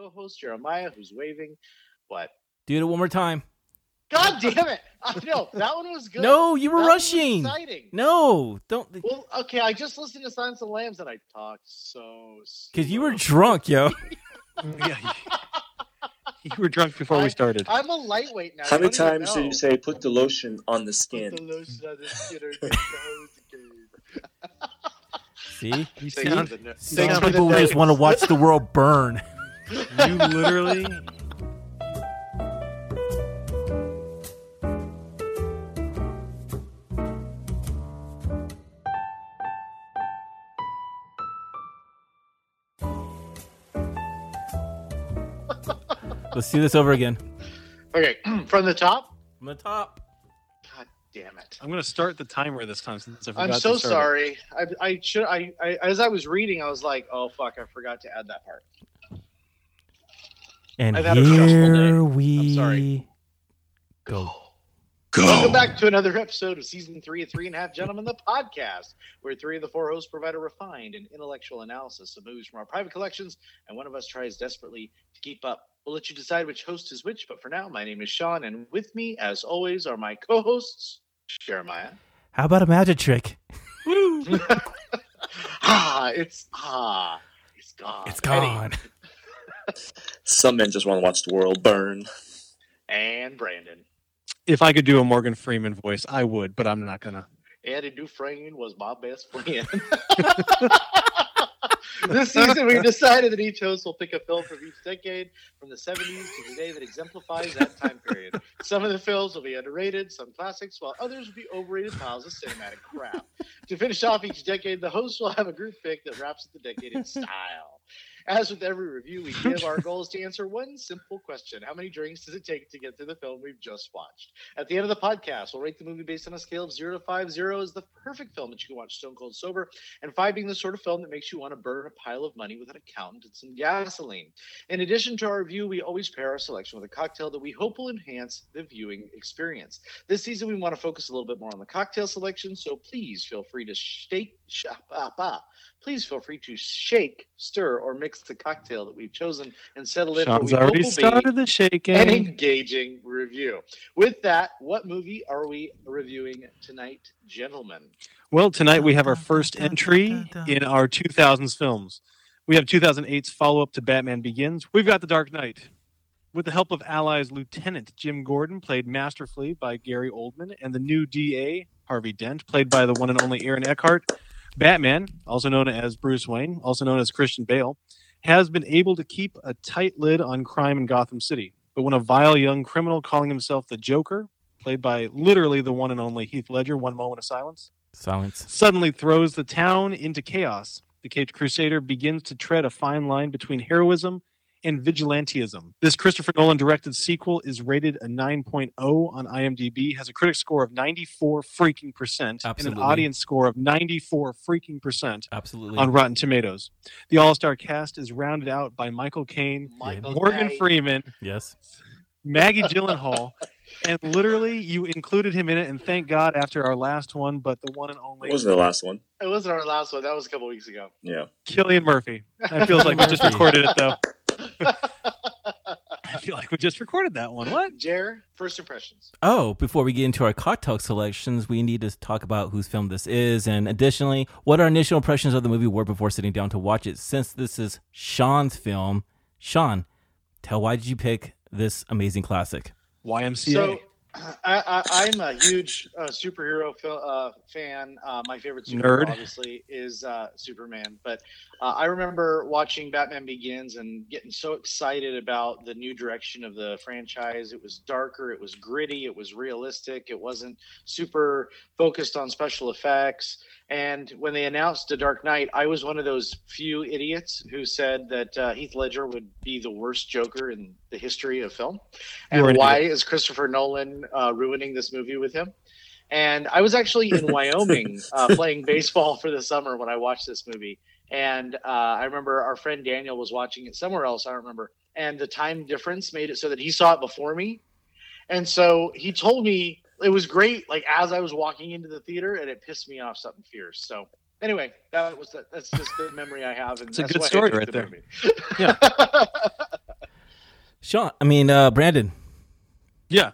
co-host Jeremiah, who's waving. What? Do it one more time. God damn it! I know that one was good. No, you were That one was rushing. exciting. No, don't. Well, okay, I just listened to Silence of the Lambs and I talked so. Because you were drunk, yo. yeah, you were drunk before we started. I'm a lightweight now. How many times did you say put the lotion on the Put skin? the lotion on the skin or get the. See, You Thanks sound, for the no- some thanks for the people just want to watch the world burn. You literally. Let's do this over again. Okay, from the top. From the top. God damn it! I'm going to start the timer this time since I forgot I'm to so start it. sorry. I, I should. I, I as I was reading, I was like, "Oh fuck! I forgot to add that part." And I've had a stressful here day. we sorry. go. Welcome back to another episode of season three of Three and a Half Gentlemen, the podcast, where three of the four hosts provide a refined and intellectual analysis of movies from our private collections, and one of us tries desperately to keep up. We'll let you decide which host is which, but for now, my name is Sean, and with me, as always, are my co-hosts, Jeremiah. How about a magic trick? ah, it's ah, it's gone. It's Eddie gone. Some men just want to watch the world burn. and Brandon. If I could do a Morgan Freeman voice, I would, but I'm not going to. Eddie Dufresne was my best friend. this season, we decided that each host will pick a film from each decade, from the 70s to today, that exemplifies that time period. Some of the films will be underrated, some classics, while others will be overrated piles of cinematic crap. To finish off each decade, the host will have a group pick that wraps up the decade in style. As with every review we give, our goal is to answer one simple question How many drinks does it take to get through the film we've just watched? At the end of the podcast, we'll rate the movie based on a scale of zero to five. Zero is the perfect film that you can watch stone cold sober, and five being the sort of film that makes you want to burn a pile of money with an accountant and some gasoline. In addition to our review, we always pair our selection with a cocktail that we hope will enhance the viewing experience. This season, we want to focus a little bit more on the cocktail selection, so please feel free to shake, sh- ah, ah. Please feel free to shake, stir, or mix the cocktail that we've chosen and settle in for what Sean's we hope already started the shaking. an engaging review. With that, what movie are we reviewing tonight, gentlemen? Well, tonight we have our first entry in our 2000s films. We have 2008's follow up to Batman Begins. We've got The Dark Knight. With the help of Allies Lieutenant Jim Gordon, played masterfully by Gary Oldman, and the new DA, Harvey Dent, played by the one and only Aaron Eckhart, Batman, also known as Bruce Wayne, also known as Christian Bale, has been able to keep a tight lid on crime in Gotham City. But when a vile young criminal calling himself the Joker, played by literally the one and only Heath Ledger, one moment of silence, Silence. suddenly throws the town into chaos. The Caped Crusader begins to tread a fine line between heroism and vigilantism. This Christopher Nolan directed sequel is rated a 9.0 on IMDb, has a critic score of 94 freaking percent, and an audience score of 94 freaking percent Absolutely. on Rotten Tomatoes. The all-star cast is rounded out by Michael Caine, Michael Morgan Caine. Freeman, yes. Maggie Gyllenhaal, and literally you included him in it, and thank God after our last one, but the one and only What wasn't the last one? It wasn't our last one. That was a couple weeks ago. Yeah. Cillian Murphy. I feels like we just recorded it though. I feel like we just recorded that one. What? Jer, first impressions. Oh, before we get into our cocktail selections, we need to talk about whose film this is, and additionally, what our initial impressions of the movie were before sitting down to watch it. Since this is Sean's film, Sean, tell why did you pick this amazing classic? YMCA. So, I, I, I'm a huge uh, superhero fil- uh, fan. Uh, my favorite superhero, Nerd. obviously, is uh, Superman. But uh, I remember watching Batman Begins and getting so excited about the new direction of the franchise. It was darker, it was gritty, it was realistic, it wasn't super focused on special effects. And when they announced The Dark Knight, I was one of those few idiots who said that uh, Heath Ledger would be the worst Joker in the history of film. And an why is Christopher Nolan uh, ruining this movie with him? And I was actually in Wyoming uh, playing baseball for the summer when I watched this movie. And uh, I remember our friend Daniel was watching it somewhere else. I don't remember. And the time difference made it so that he saw it before me. And so he told me it was great, like as I was walking into the theater, and it pissed me off something fierce. So anyway, that was the, that's just the memory I have. And It's a good story right the there. movie. Yeah. Sean, I mean uh, Brandon. Yeah.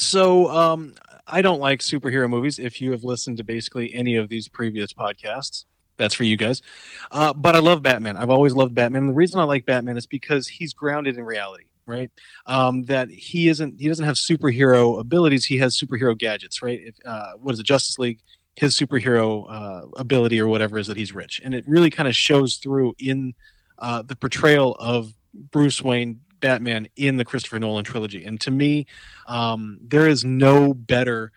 So um, I don't like superhero movies. If you have listened to basically any of these previous podcasts, that's for you guys. Uh, but I love Batman. I've always loved Batman. And the reason I like Batman is because he's grounded in reality, right? Um, that he isn't. He doesn't have superhero abilities. He has superhero gadgets, right? If, uh, what is it? Justice League. His superhero uh, ability or whatever is that he's rich, and it really kind of shows through in uh, the portrayal of Bruce Wayne Batman in the Christopher Nolan trilogy. And to me, um, there is no better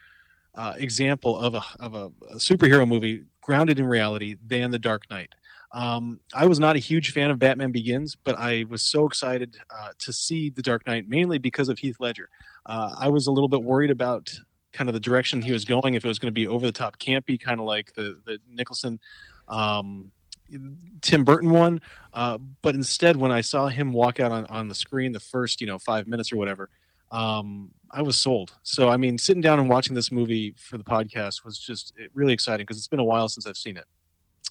uh, example of a of a, a, superhero movie grounded in reality than The Dark Knight. Um, I was not a huge fan of Batman Begins, but I was so excited uh, to see The Dark Knight, mainly because of Heath Ledger. Uh, I was a little bit worried about kind of the direction he was going, if it was going to be over the top campy, kind of like the the Nicholson. Um, Tim Burton one, uh, but instead, when I saw him walk out on, on the screen the first, you know, five minutes or whatever, um, I was sold. So, I mean, sitting down and watching this movie for the podcast was just really exciting because it's been a while since I've seen it.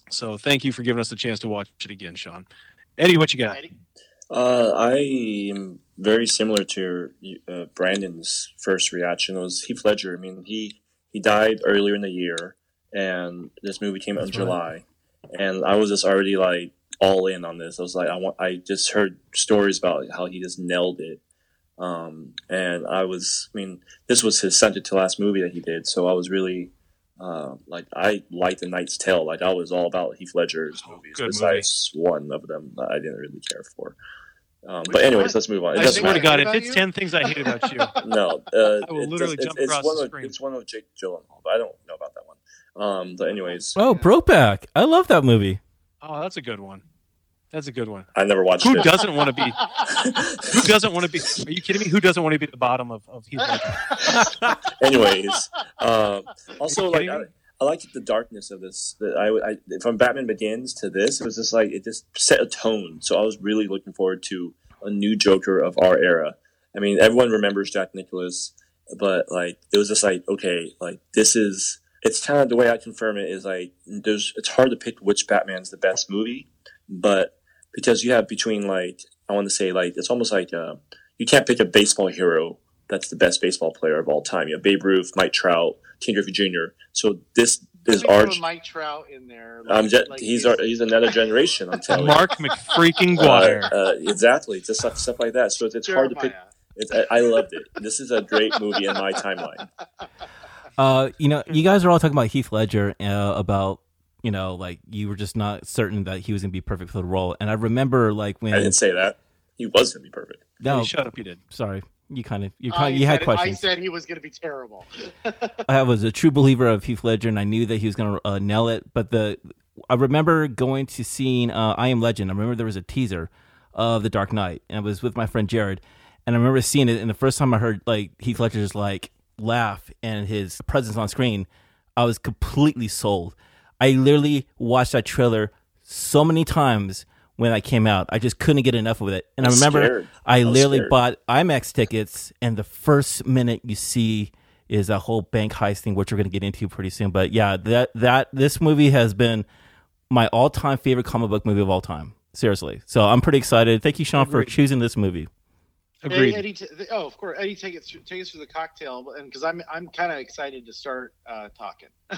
So, thank you for giving us the chance to watch it again, Sean. Eddie, what you got? Uh, I am very similar to uh, Brandon's first reaction. It was Heath Ledger. I mean, he he died earlier in the year, and this movie came out That's in right. July and I was just already like all in on this. I was like, I want. I just heard stories about how he just nailed it, um, and I was. I mean, this was his second to last movie that he did, so I was really. Uh, like I liked The Knight's Tale. Like I was all about Heath Ledger's oh, movies. besides movie. one of them that I didn't really care for. Um, but anyways, let's move on. It I swear to God, if it's ten things I hate about you, no, uh, I will literally jump it's, across it's one the screen. Of, it's one of Jake Gyllenhaal, but I don't know about that one. Um, but anyways. Oh, Brokeback! I love that movie. Oh, that's a good one. That's a good one. I never watched Who it. doesn't want to be? who doesn't want to be? Are you kidding me? Who doesn't want to be at the bottom of, of Heath Ledger? anyways, uh, also like I, I like the darkness of this. That I, I from Batman Begins to this, it was just like it just set a tone. So I was really looking forward to a new Joker of our era. I mean, everyone remembers Jack Nicholas, but like it was just like okay, like this is it's kind of the way I confirm it is like there's it's hard to pick which Batman's the best movie, but because you have between like I want to say like it's almost like uh, you can't pick a baseball hero that's the best baseball player of all time. You have Babe Ruth, Mike Trout, Ken Griffey Jr. So this is our Mike Trout in there. Like, um, je- like he's our, he's another generation. I'm telling Mark you. Mark McFreaking Guire. Uh, uh, exactly, just stuff, stuff like that. So it's, it's hard to pick. It's, I, I loved it. This is a great movie in my timeline. Uh, you know, you guys are all talking about Heath Ledger uh, about you know, like you were just not certain that he was gonna be perfect for the role. And I remember like when I didn't say that he was gonna be perfect. No, hey, shut up, you did. Sorry, you kind of you kind you had questions. I said he was gonna be terrible. I was a true believer of Heath Ledger, and I knew that he was gonna uh, nail it. But the I remember going to seeing uh, I Am Legend. I remember there was a teaser of The Dark Knight, and I was with my friend Jared, and I remember seeing it. And the first time I heard like Heath Ledger's like laugh and his presence on screen, I was completely sold. I literally watched that trailer so many times when I came out. I just couldn't get enough of it. And I'm i remember scared. I, literally scared. bought IMAX tickets, and the first minute you see is a whole bank heist thing, which we're going to get into pretty soon. But yeah, that that this movie has been my all time favorite comic book movie of all time. Seriously, so I'm pretty excited. Thank you, Sean, for choosing this movie. Agreed. Eddie, t- oh, of course, Eddie, take it through, take us through the cocktail, and because I'm I'm kind of excited to start uh, talking.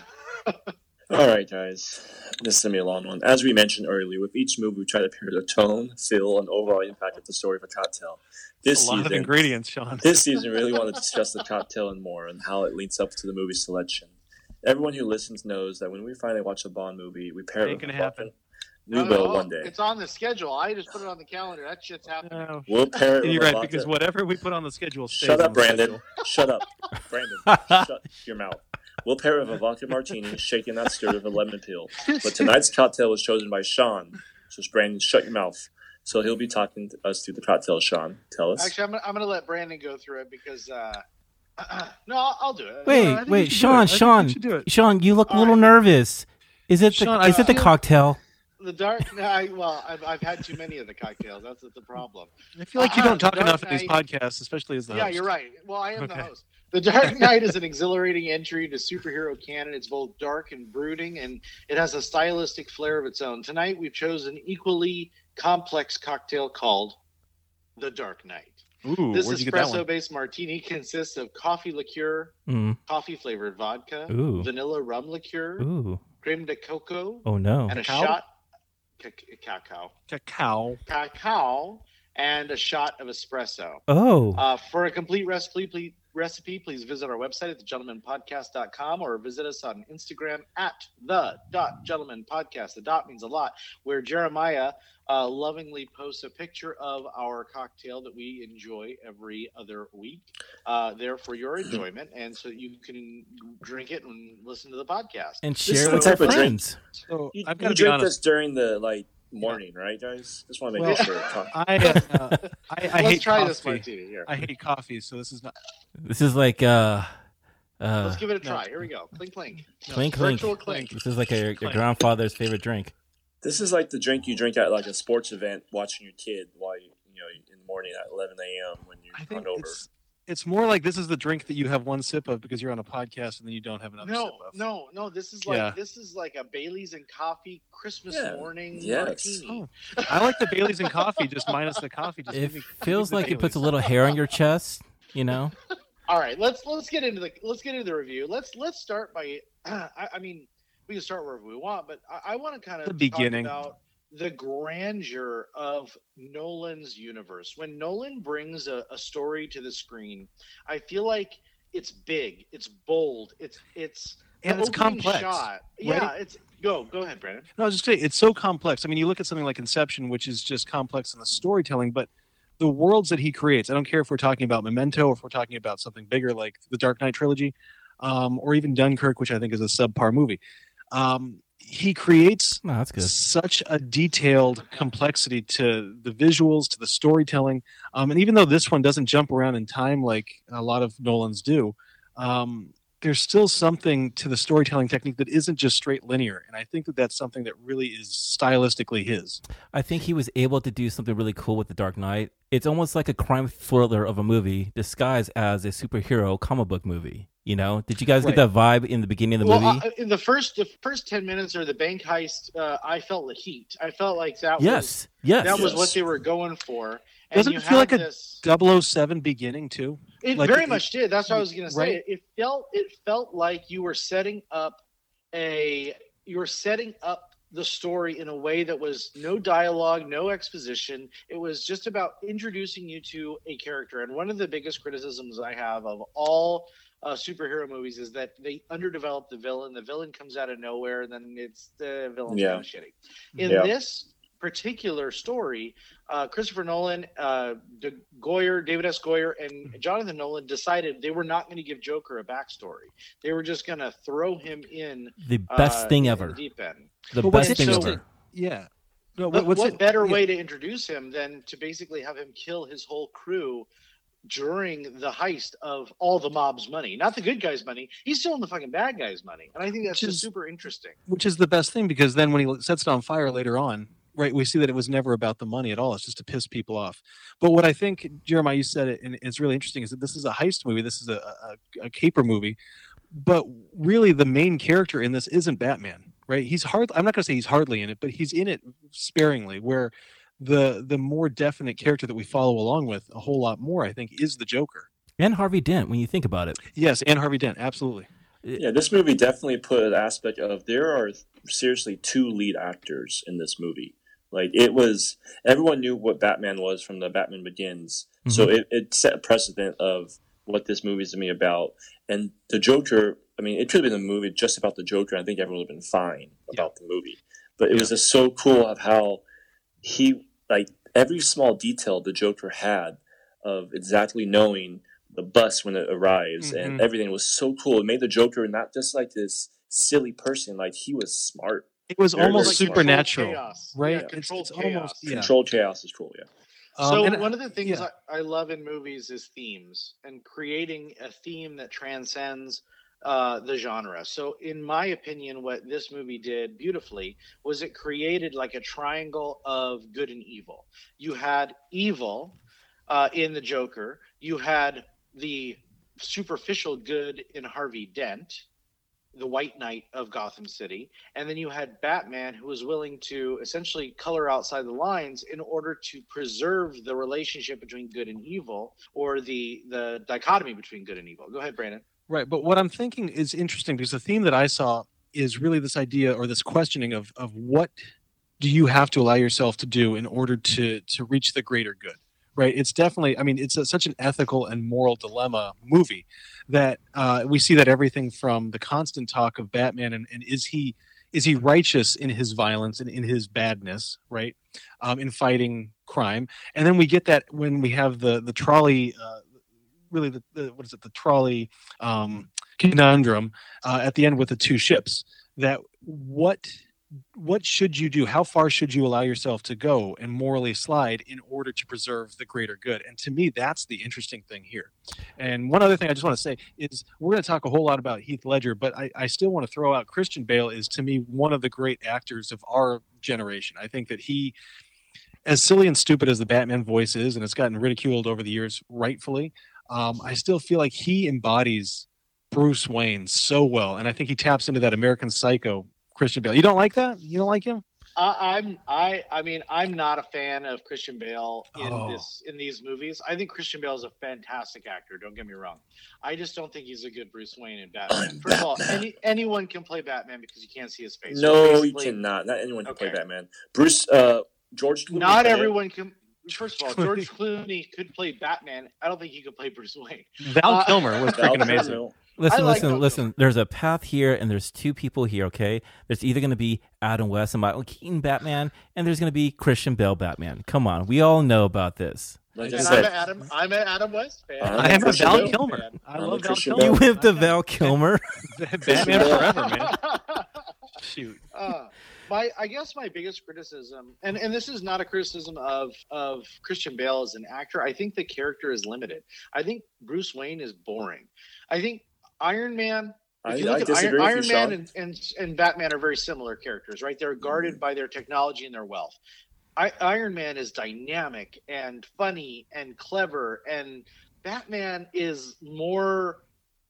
All right, guys, this is gonna be a long one. As we mentioned earlier, with each movie, we try to pair the tone, feel, and overall impact of the story of a cocktail. This a lot season, of ingredients, Sean. this season, really want to discuss the cocktail and more, and how it leads up to the movie selection. Everyone who listens knows that when we finally watch a Bond movie, we pair it with a happen. We no, will no, one day. It's on the schedule. I just put it on the calendar. That shit's happening. No. We'll pair it. You're right because whatever we put on the schedule. Shut up, Brandon. Shut up, Brandon. shut your mouth. We'll pair it with a vodka martini, shaking that stir with a lemon peel. But tonight's cocktail was chosen by Sean. So Brandon, shut your mouth. So he'll be talking to us through the cocktail. Sean, tell us. Actually, I'm gonna, I'm gonna let Brandon go through it because. Uh, no, I'll, I'll, do it. Wait, no, wait, Sean, Sean, Sean, you look a little right. nervous. Is it the, Sean, is it the cocktail? The dark I, well I've, I've had too many of the cocktails that's the problem i feel like you don't uh, talk enough in these podcasts especially as the yeah host. you're right well i am okay. the host the dark knight is an exhilarating entry into superhero canon it's both dark and brooding and it has a stylistic flair of its own tonight we've chosen an equally complex cocktail called the dark knight Ooh, This where'd you get that one? espresso-based martini consists of coffee liqueur, Mm. coffee flavored vodka, Ooh. vanilla rum liqueur, Ooh. creme de coco, Oh no. and a shot ca- cacao, Cacao. cacao, and a shot of espresso. Oh. Uh, for a complete recipe, please, recipe, please visit our website at thegentlemanpodcast.com or visit us on Instagram at the dot gentleman podcast. The dot means a lot, where Jeremiah uh, lovingly posts a picture of our cocktail that we enjoy every other week uh, there for your enjoyment and so you can drink it and listen to the podcast. and share the with your type of drink- friends. So You, I've you got to drink honest. this during the like morning, right, guys? Just want to make Well, sure. I, uh, I, I Let's hate try coffee. this martini here. I hate coffee, so this is not. This is like uh uh Let's give it a no. try. Here we go. Clink, clink. clink clink. Virtual clink. This is like a, your Clink. grandfather's favorite drink. This is like the drink you drink at like a sports event, watching your kid while you, you know, in the morning at 11 a.m. when you're I think hungover. it's it's more like this is the drink that you have one sip of because you're on a podcast and then you don't have another No, sip of. no, no. This is like Yeah. this is like a Bailey's and coffee Christmas Yeah. morning Yes. martini. Oh, I like the Baileys and coffee, just minus the coffee. Just It feels like the it puts a little hair on your chest, you know? All right, let's let's get into the let's get into the review. Let's let's start by. I, I mean, we can start wherever we want, but I, I want to kind of The beginning. about the grandeur of Nolan's universe. When Nolan brings a, a story to the screen, I feel like it's big, it's bold, it's it's and it's complex. Shot. Yeah, it's go go ahead, Brandon. No, I was just saying it's so complex. I mean, you look at something like Inception, which is just complex in the storytelling, but the worlds that he creates. I don't care if we're talking about Memento, or if we're talking about something bigger like the Dark Knight trilogy, um, or even Dunkirk, which I think is a subpar movie. Um, he creates good. such a detailed complexity to the visuals, to the storytelling, um, and even though this one doesn't jump around in time like a lot of Nolan's do, um, there's still something to the storytelling technique that isn't just straight linear, and I think that that's something that really is stylistically his. I think he was able to do something really cool with The Dark Knight. It's almost like a crime thriller of a movie disguised as a superhero comic book movie. You know, did you guys Right. get that vibe in the beginning of the well, movie? uh, in the first the first ten minutes or the bank heist, uh, I felt the heat. I felt like that was yes, yes. that was what they were going for. And Doesn't you it feel have like a this, 007 beginning too. It like very it- much did. That's what I was going to say. right? It felt it felt like you were setting up a you were setting up the story in a way that was no dialogue, no exposition. It was just about introducing you to a character. And one of the biggest criticisms I have of all uh, superhero movies is that they underdevelop the villain. The villain comes out of nowhere, and then it's the villain's Yeah. kind of shitty. In Yeah. this particular story, uh, Christopher Nolan, uh, De Goyer, David S. Goyer, and Jonathan Nolan decided they were not going to give Joker a backstory. They were just going to throw him in the best uh, thing ever. the deep end. The But best thing interesting- ever. Yeah. No, But what's what it- better yeah. way to introduce him than to basically have him kill his whole crew during the heist of all the mob's money, not the good guy's money. He's stealing the fucking bad guy's money, and I think that's Which just is- super interesting. which is the best thing because then when he sets it on fire later on right we see that it was never about the money at all. It's just to piss people off. But what i think jeremiah you said it and it's really interesting is that this is a heist movie. This is a, a, a caper movie. But really the main character in this isn't batman right? He's hard i'm not going to say he's hardly in it but he's in it sparingly where the the more definite character that we follow along with a whole lot more i think is the joker And Harvey Dent, when you think about it. yes and harvey dent absolutely uh, Yeah, this movie definitely put an aspect of there are seriously two lead actors in this movie. Like it was, everyone knew what Batman was from the Batman Begins, so mm-hmm. it, it set a precedent of what this movie is to be about. And the Joker, I mean, it could have been a movie just about the Joker. I think everyone would have been fine about the movie, but it was just so cool of how he like every small detail the Joker had of exactly knowing the bus when it arrives and Mhm. everything was so cool. It made the Joker not just like this silly person, like he was smart. it was Very, almost very supernatural right Yeah, it's, controlled it's chaos. almost yeah Controlled chaos is cool, yeah. Um, so and- one of the things yeah. I, I love in movies is themes and creating a theme that transcends uh, the genre. So in my opinion, what this movie did beautifully was it created like a triangle of good and evil. You had evil uh, in the Joker. You had the superficial good in Harvey Dent. the White Knight of Gotham City, and then you had Batman, who was willing to essentially color outside the lines in order to preserve the relationship between good and evil, or the the dichotomy between good and evil. Go ahead, Brandon. Right, but what I'm thinking is interesting because the theme that I saw is really this idea or this questioning of of what do you have to allow yourself to do in order to to reach the greater good right? It's definitely i mean it's a, such an ethical and moral dilemma movie that uh, we see that everything from the constant talk of batman and, and is he is he righteous in his violence and in his badness right um, in fighting crime. And then we get that when we have the the trolley uh, really the, the, what is it the trolley um, conundrum uh, at the end with the two ships that what what should you do? How far should you allow yourself to go and morally slide in order to preserve the greater good? And to me that's the interesting thing here. And one other thing i just want to say is we're going to talk a whole lot about heath ledger but I, I still want to throw out christian bale is to me one of the great actors of our generation. I think that he as silly and stupid as the batman voice is and it's gotten ridiculed over the years rightfully um, i still feel like he embodies bruce wayne so well and i think he taps into that american psycho Christian Bale. You don't like that? You don't like him? Uh, I'm I I mean I'm not a fan of Christian Bale in Oh. this in these movies. I think Christian Bale is a fantastic actor. Don't get me wrong. I just don't think he's a good Bruce Wayne in Batman. First of all, any anyone can play Batman because you can't see his face. No, you cannot. Not anyone can play Batman. Bruce, uh, George. Clooney Not can. everyone can. First of all, George Clooney could play Batman. I don't think he could play Bruce Wayne. Val Uh, Kilmer was Val freaking amazing. Kilmer. Listen, like listen, Val listen. There's a path here, and there's two people here. Okay, there's either going to be Adam West and Michael Keaton Batman, and there's going to be Christian Bale Batman. Come on, we all know about this. Like I And I'm an Adam. I'm an Adam West fan. I'm I am a Val Bale Kilmer. fan. I I'm love Val Christian Kilmer. You Bale. went to Val Kilmer. Batman forever, man. Shoot. uh, my I guess my biggest criticism, and and this is not a criticism of of Christian Bale as an actor. I think the character is limited. I think Bruce Wayne is boring. I think Iron Man. If I, look I at disagree Iron, with you, Iron. Man and, and and Batman are very similar characters, right? They're guarded mm-hmm. by their technology and their wealth. I, Iron Man is dynamic and funny and clever, and Batman is more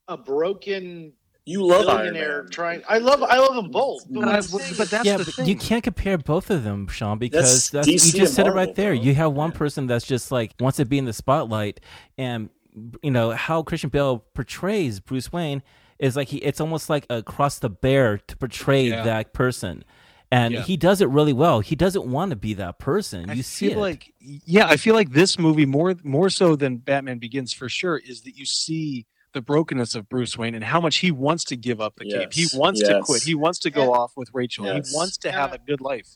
a broken You love Iron billionaire Man. trying. I love I love them both, but, But, I, saying but that's yeah, the but thing. you can't compare both of them, Sean, because That's that's, you just and said it right there. bro. You have one person that's just like wants to be in the spotlight, and you know how Christian Bale portrays Bruce Wayne is like he. It's almost like across the bear to portray Yeah. that person, and Yeah. he does it really well. He doesn't want to be that person. I You see feel it. like yeah, I feel like this movie more more so than Batman Begins for sure is that you see the brokenness of Bruce Wayne and how much he wants to give up the cape. He Yes, wants to quit. He wants to go And- off with Rachel. Yes. He wants to have a good life.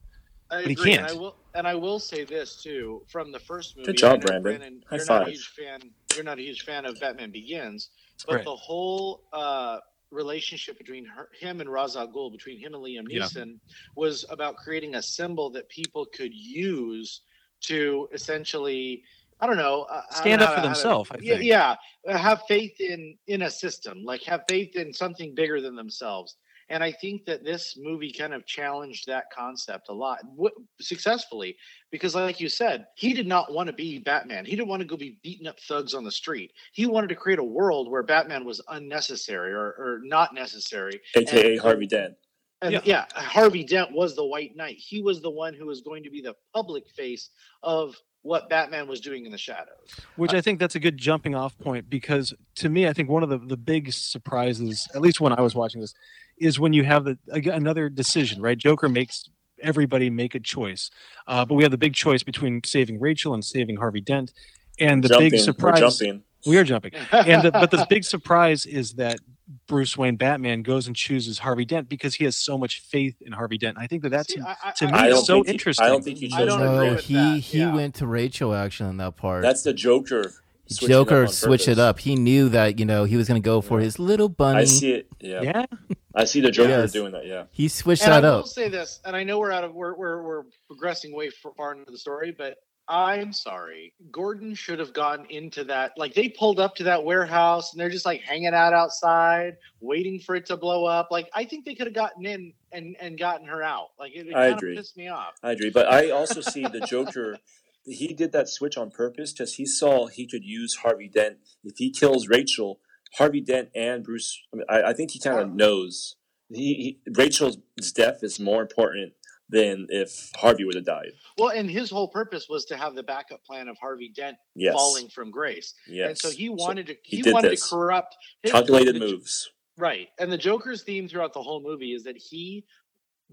I But he agree, and can't. I will, and I will say this too from the first movie. Good job, I know, Brandon. High you're not a five. huge fan. You're not a huge fan of Batman Begins, but Right. the whole uh, relationship between her, him and Ra's al Ghul, between him and Liam Yeah. Neeson, was about creating a symbol that people could use to essentially. I don't know. uh, Stand don't up know for themselves, yeah, yeah. Have faith in in a system, like have faith in something bigger than themselves. And I think that this movie kind of challenged that concept a lot w- successfully because, like you said, he did not want to be Batman. He didn't want to go be beating up thugs on the street. He wanted to create a world where Batman was unnecessary or, or not necessary. AKA And- Harvey Dent. And Yeah. yeah. Harvey Dent was the White Knight. He was the one who was going to be the public face of what Batman was doing in the shadows. Which I think that's a good jumping off point because to me, I think one of the, the big surprises, at least when I was watching this, is when you have the another decision, right? Joker makes everybody make a choice, uh, but we have the big choice between saving Rachel and saving Harvey Dent, and the jumping. big surprise. We're jumping. We are jumping, and the, but the big surprise is that Bruce Wayne Batman goes and chooses Harvey Dent because he has so much faith in Harvey Dent. I think that that's See, I- I- to I- me I is so he- interesting. I don't think he I chose don't Harvey agree no, he that, he yeah. went to Rachel actually in that part. That's the Joker. switching it up Joker on switched it up. He knew that you know he was going to go for Yeah. his little bunny. I see it. Yeah. yeah, I see the Joker Yes. doing that. Yeah. He switched and I that will up. say this, and I know we're out of we're we're, we're progressing way far into the story, but I'm sorry. Gordon should have gone into that. Like they pulled up to that warehouse and they're just like hanging out outside, waiting for it to blow up. Like I think they could have gotten in and and gotten her out. Like it, it I kind of agree. pissed me off. I agree, but I also see the Joker. He did that switch on purpose because he saw he could use Harvey Dent if he kills Rachel. Harvey Dent and Bruce. I, mean, I, I think he kind of knows. He, he Rachel's death is more important than if Harvey would have died. Well, and his whole purpose was to have the backup plan of Harvey Dent Yes. falling from grace. Yes. And so he wanted to he he, wanted this. to corrupt his- calculated moves. Right. And the Joker's theme throughout the whole movie is that he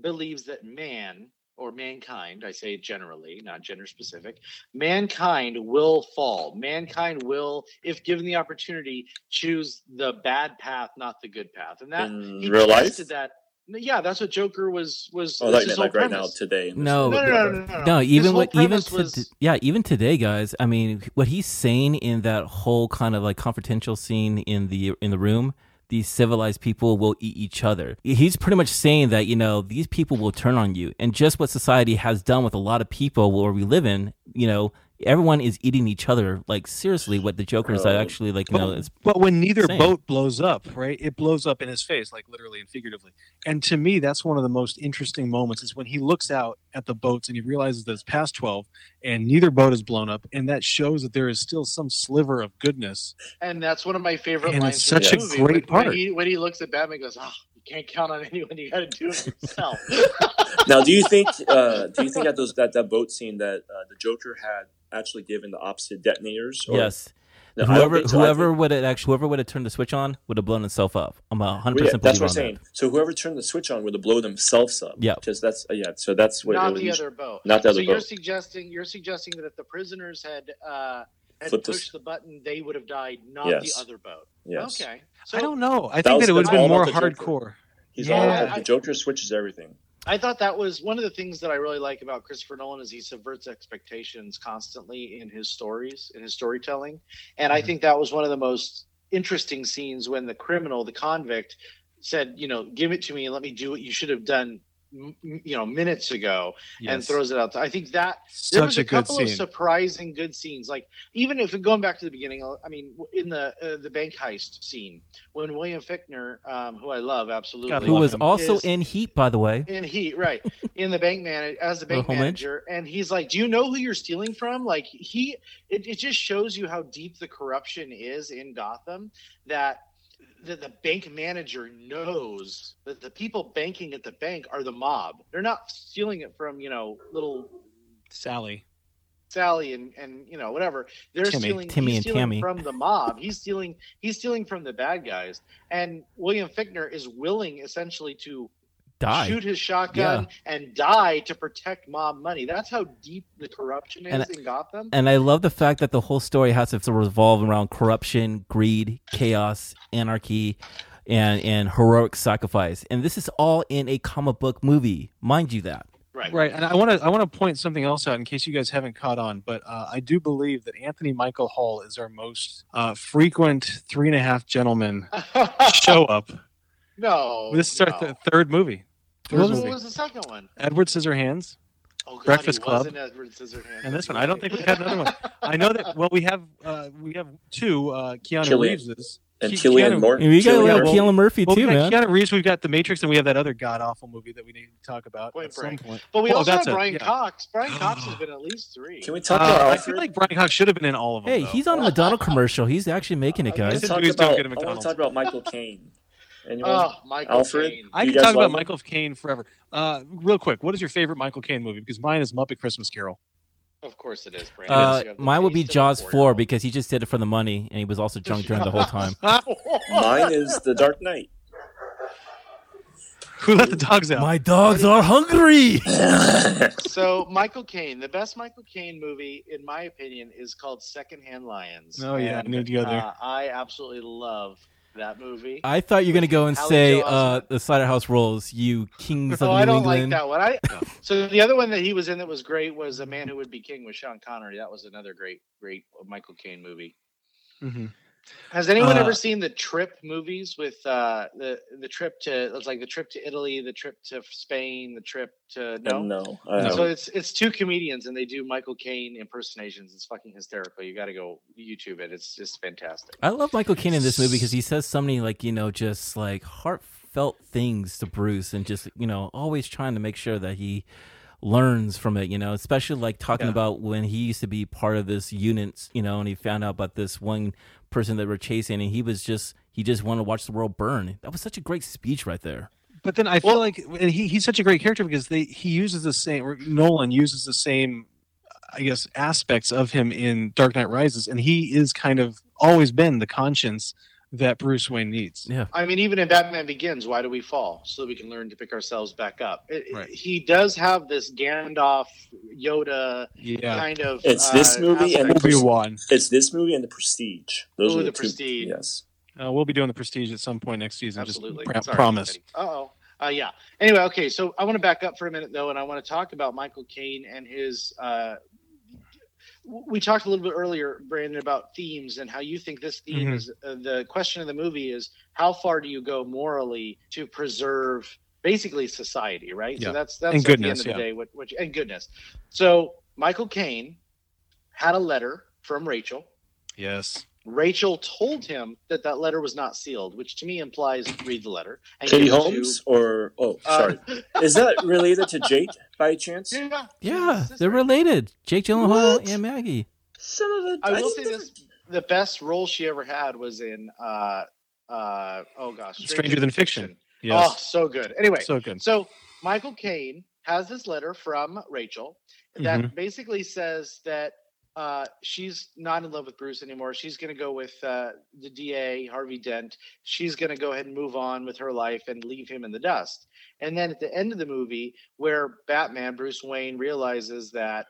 believes that man or mankind, I say generally, not gender specific, mankind will fall. Mankind will, if given the opportunity, choose the bad path, not the good path. And that In he real life? that. Yeah, that's what Joker was was. Oh, was like his that, like right now, premise. today. No, No, no, no, no, no, no. No, His even what, even premise to, was- yeah, even today, guys. I mean, what he's saying in that whole kind of like confidential scene in the in the room, these civilized people will eat each other. He's pretty much saying that you know these people will turn on you, and just what society has done with a lot of people where we live in, you know. Everyone is eating each other. Like seriously, what the Joker is actually like. You know, But, but when neither Same. boat blows up, right? It blows up in his face, like literally and figuratively. And to me, that's one of the most interesting moments is when he looks out at the boats and he realizes that it's past 12 and neither boat is blown up. And that shows that there is still some sliver of goodness. And that's one of my favorite And lines. it's such a movie, great when, part. When he, when he looks at Batman, and goes, "Oh, you can't count on anyone. You got to do it yourself." Now, do you think? Uh, do you think that those that that boat scene that uh, the Joker had actually given the opposite detonators? Or- yes. No, whoever so. Whoever think- would have actually whoever would have turned the switch on would have blown itself up. I'm a hundred percent. that's what I'm saying. that. So whoever turned the switch on would have blown themselves up. Yeah. because that's uh, yeah. So that's what. not it the other boat. Not the other so other you're suggesting you're suggesting that if the prisoners had uh, had Flipped pushed us. the button, they would have died, not Yes. the other boat. Yes. Okay. So I don't know. I That think was- that it would have been more about the Joker. hardcore. He's Yeah. all I- the Joker switches everything. I thought that was one of the things that I really like about Christopher Nolan is he subverts expectations constantly in his stories, in his storytelling. And I Mhm. think that was one of the most interesting scenes when the criminal, the convict, said, you know, give it to me and let me do what you should have done, you know, minutes ago, and throws it out. I think that there was a, a, good couple of surprising good scenes. Like even if going back to the beginning, I mean, in the uh, the bank heist scene when William Fichtner, um, who I love absolutely, God, Who love was him. also in Heat, by the way. in heat right in the bank man as the bank Home Edge? manager and he's like do you know who you're stealing from like he it, it just shows you how deep the corruption is in gotham that that the bank manager knows that the people banking at the bank are the mob they're not stealing it from you know little Sally. Sally and and you know whatever they're Timmy. stealing Timmy and stealing Tammy. from the mob he's stealing he's stealing from the bad guys and William Fichtner is willing essentially to Die. shoot his shotgun and die to protect mob money. That's how deep the corruption is And- in Gotham. And I love the fact that the whole story has to revolve around corruption, greed, chaos, anarchy, and and heroic sacrifice. And this is all in a comic book movie, mind you that. right. Right, and I want to I want to point something else out in case you guys haven't caught on. But uh, I do believe that Anthony Michael Hall is our most uh, frequent three and a half gentlemen show up. No. this is our no. th- third movie. Third What was, movie. was the second one? Edward Scissorhands, Oh, God, Breakfast he Club. was in Edward Scissorhands. and this one. I don't think we had another one. I know that. Well, we have uh, we have two. Uh, Keanu Killian. Reeves is And Ke- Killian Keanu- Morton. And we got Cillian like Murphy. Keanu Murphy Well, too, man. Keanu Reeves. We've got The Matrix, and we have that other god awful movie that we need to talk about Point at some point. But we Well, also have that's a- Brian yeah. Cox. Brian Cox has been at least three. Can we Uh, talk about I feel like Brian Cox should have been in all of them. Hey, though. he's on a McDonald commercial. He's actually making it, Okay. I guys. Listen want to to talk doing about, at I want McDonald's. to talk about Michael Caine. Anyone? Oh, Michael Alfred? Caine. I can talk about him? Michael Caine forever. Uh, real quick, what is your favorite Michael Caine movie? Because mine is Muppet Christmas Carol. Of course it is. Brandon. Uh, You have the mine would be taste of a Jaws four four-year-old. because he just did it for the money and he was also drunk during the whole time. Mine is The Dark Knight. Who let the dogs out? My dogs are hungry. so Michael Caine, the best Michael Caine movie, in my opinion, is called Secondhand Lions. Oh, yeah, I And, knew you'd go there. Uh, I absolutely love that movie. I thought you were gonna go and Hallie say uh, the Cider House Rules, you kings of Oh, New I don't England. like that one. I so the other one that he was in that was great was A Man Who Would Be King with Sean Connery. That was another great, great Michael Caine movie. Mhm. Has anyone Uh, ever seen the Trip movies with uh, the the trip to it's like the trip to Italy, the trip to Spain, the trip to no? no. I So it's it's two comedians and they do Michael Caine impersonations. It's fucking hysterical. You got to go YouTube it. It's just fantastic. I love Michael Caine in this movie because he says so many like you know just like heartfelt things to Bruce and just you know always trying to make sure that he learns from it, you know, especially like talking Yeah. about when he used to be part of this unit, you know, and he found out about this one person that we're chasing and he was just he just wanted to watch the world burn. That was such a great speech right there. But then I feel Well- like and he, he's such a great character because they he uses the same Nolan uses the same I guess aspects of him in Dark Knight Rises and he is kind of always been the conscience that Bruce Wayne needs. Yeah. I mean, even in Batman Begins, why do we fall? So that we can learn to pick ourselves back up. It, it- Right. he does have this Gandalf, Yoda Yeah. kind of. It's this uh, movie and the- Obi-Wan. It's this movie and The Prestige. Those Ooh, are the, The two. Prestige. Yes. Uh, we'll be doing the Prestige at some point next season. Absolutely. Just Sorry, promise. Uh oh. Uh, yeah. Anyway, okay. So I want to back up for a minute though, and I want to talk about Michael Caine and his. Uh, w- we talked a little bit earlier, Brandon, about themes and how you think this theme Mhm. is. Uh, the question of the movie is how far do you go morally to preserve basically society, right? Yeah. So that's that's And at goodness, the end of yeah. the day, what, what and goodness. So Michael Caine had a letter from Rachel. Yes. Rachel told him that that letter was not sealed, which to me implies read the letter. And Katie give it to- Holmes or oh uh, sorry, is that related to Jake by chance? yeah, Yeah, they're related. Jake Gyllenhaal What? and Maggie. Son of a! I will say this: the best role she ever had was in uh, uh, oh gosh, Stranger Than Fiction. Oh, Yes. so good. Anyway, so good. So Michael Caine has this letter from Rachel that Mm-hmm. basically says that uh, she's not in love with Bruce anymore. She's going to go with uh, the DA, Harvey Dent. She's going to go ahead and move on with her life and leave him in the dust. And then at the end of the movie, where Batman, Bruce Wayne, realizes that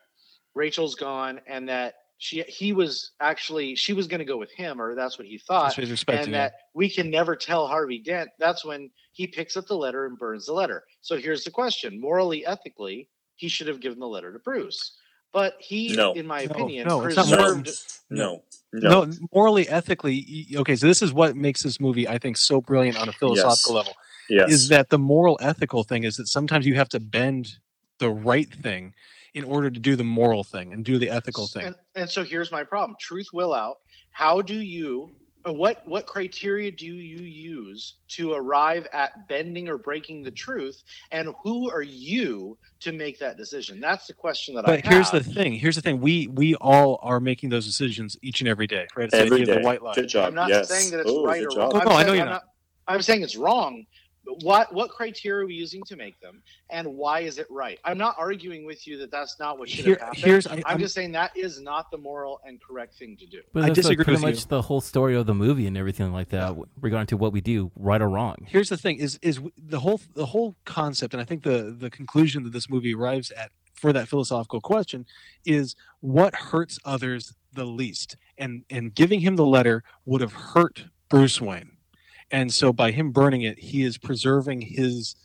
Rachel's gone and that she he was actually she was going to go with him, or that's what he thought That's what and that we can never tell Harvey Dent, that's when he picks up the letter and burns the letter. So here's the question morally, ethically, he should have given the letter to Bruce. But he, No. in my opinion, no, it's not preserved. No, no, no. morally, ethically, okay. So this is what makes this movie, I think, so brilliant on a philosophical level. yes. Is that the moral, ethical thing? Is that sometimes you have to bend the right thing in order to do the moral thing and do the ethical thing. And, and so here's my problem truth will out. How do you. Uh, What what criteria do you use to arrive at bending or breaking the truth, and who are you to make that decision? That's the question that I But here's the thing. Here's the thing. We we all are making those decisions each and every day, right? It's the Every idea day. the white lie. Good job. I'm not yes. saying that it's Oh, right or job. wrong. Oh, no, I'm I know saying you're I'm not. I'm saying it's wrong. But what what criteria are we using to make them, and why is it right? I'm not arguing with you that that's not what should Here- have happened. here's I, I'm I'm- just saying that is not the moral and correct thing to do. But I that's like disagree pretty much you. the whole story of the movie and everything like that, regarding to what we do, right or wrong. here's the thing is is the whole the whole concept and i think the the conclusion that this movie arrives at for that philosophical question is what hurts others the least and and giving him the letter would have hurt bruce wayne and so by him burning it he is preserving his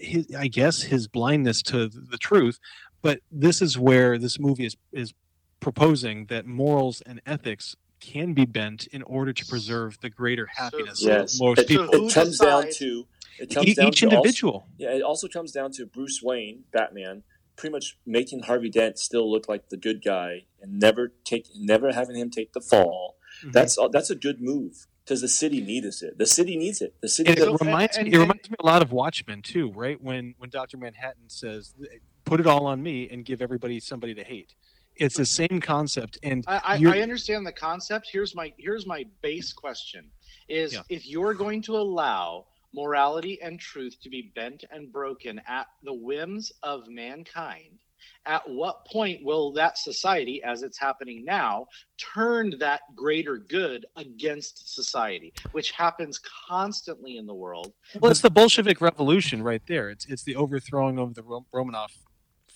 his i guess his blindness to the truth but this is where this movie is is proposing that morals and ethics can be bent in order to preserve the greater happiness Yes. of most It, people it comes down to it comes E- down each to also- individual. yeah, it also comes down to Bruce Wayne, Batman, pretty much making Harvey Dent still look like the good guy and never take never having him take the fall. Mm-hmm. That's that's a good move because the city needs it. The city needs it. The city And it reminds and- me. It reminds me a lot of Watchmen too, right? When when Doctor Manhattan says, "Put it all on me and give everybody somebody to hate." It's the same concept, and I, I, I understand the concept. Here's my here's my base question: Is Yeah. if you're going to allow morality and truth to be bent and broken at the whims of mankind, at what point will that society, as it's happening now, turn that greater good against society, which happens constantly in the world? well, it's the Bolshevik Revolution right there. It's it's the overthrowing of the Romanov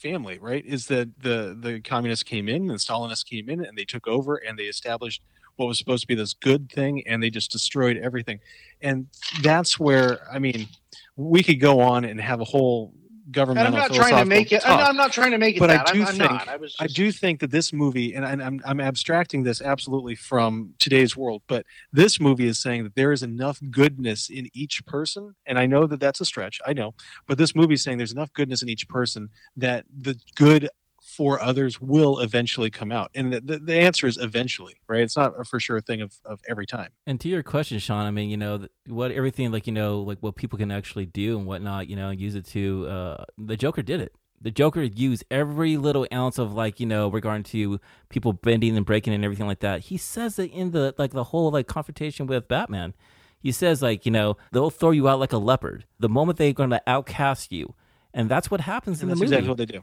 family, right? Is that the the communists came in, the Stalinists came in, and they took over and they established what was supposed to be this good thing, and they just destroyed everything. And that's where I mean, we could go on and have a whole And. I'm not trying to make it. I'm, talk. I'm not trying to make it But I that. do I'm, I'm think- not. I was. I Just, do think that this movie, and I- I'm, I'm abstracting this absolutely from today's world, but this movie is saying that there is enough goodness in each person. And I know that that's a stretch, I know, but this movie is saying there's enough goodness in each person that the good for others will eventually come out. And the, the, the answer is eventually, right? It's not a for sure thing of, of every time. And to your question, Sean, I mean, you know, what everything like you know, like what people can actually do and whatnot, you know, use it to. Uh, the Joker did it. the Joker used every little ounce of like you know regarding to people bending and breaking and everything like that. He says it in the like the whole like confrontation with Batman. He says like you know they'll throw you out like a leopard the moment they're going to outcast you, and that's what happens And in the movie. exactly what they do.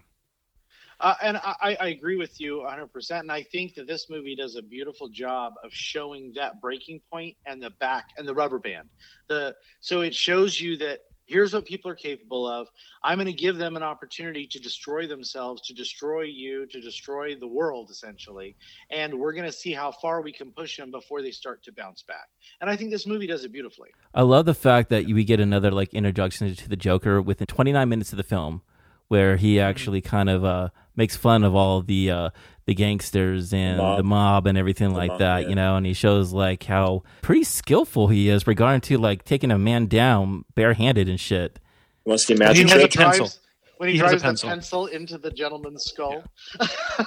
Uh, and I, I agree with you 100%. And I think that this movie does a beautiful job of showing that breaking point and the back and the rubber band. The so it shows you that here's what people are capable of. I'm going to give them an opportunity to destroy themselves, to destroy you, to destroy the world, essentially. And we're going to see how far we can push them before they start to bounce back. And I think this movie does it beautifully. I love the fact that we get another like introduction to the Joker within 29 minutes of the film, where he actually kind of uh, makes fun of all the uh, the gangsters and mob. the mob and everything The like mob, that, yeah. you know, and he shows like how pretty skillful he is regarding to like taking a man down barehanded and shit. He wants to get He magic has a pencil. Drives, when he, He has a drives the pencil. pencil into the gentleman's skull. Yeah.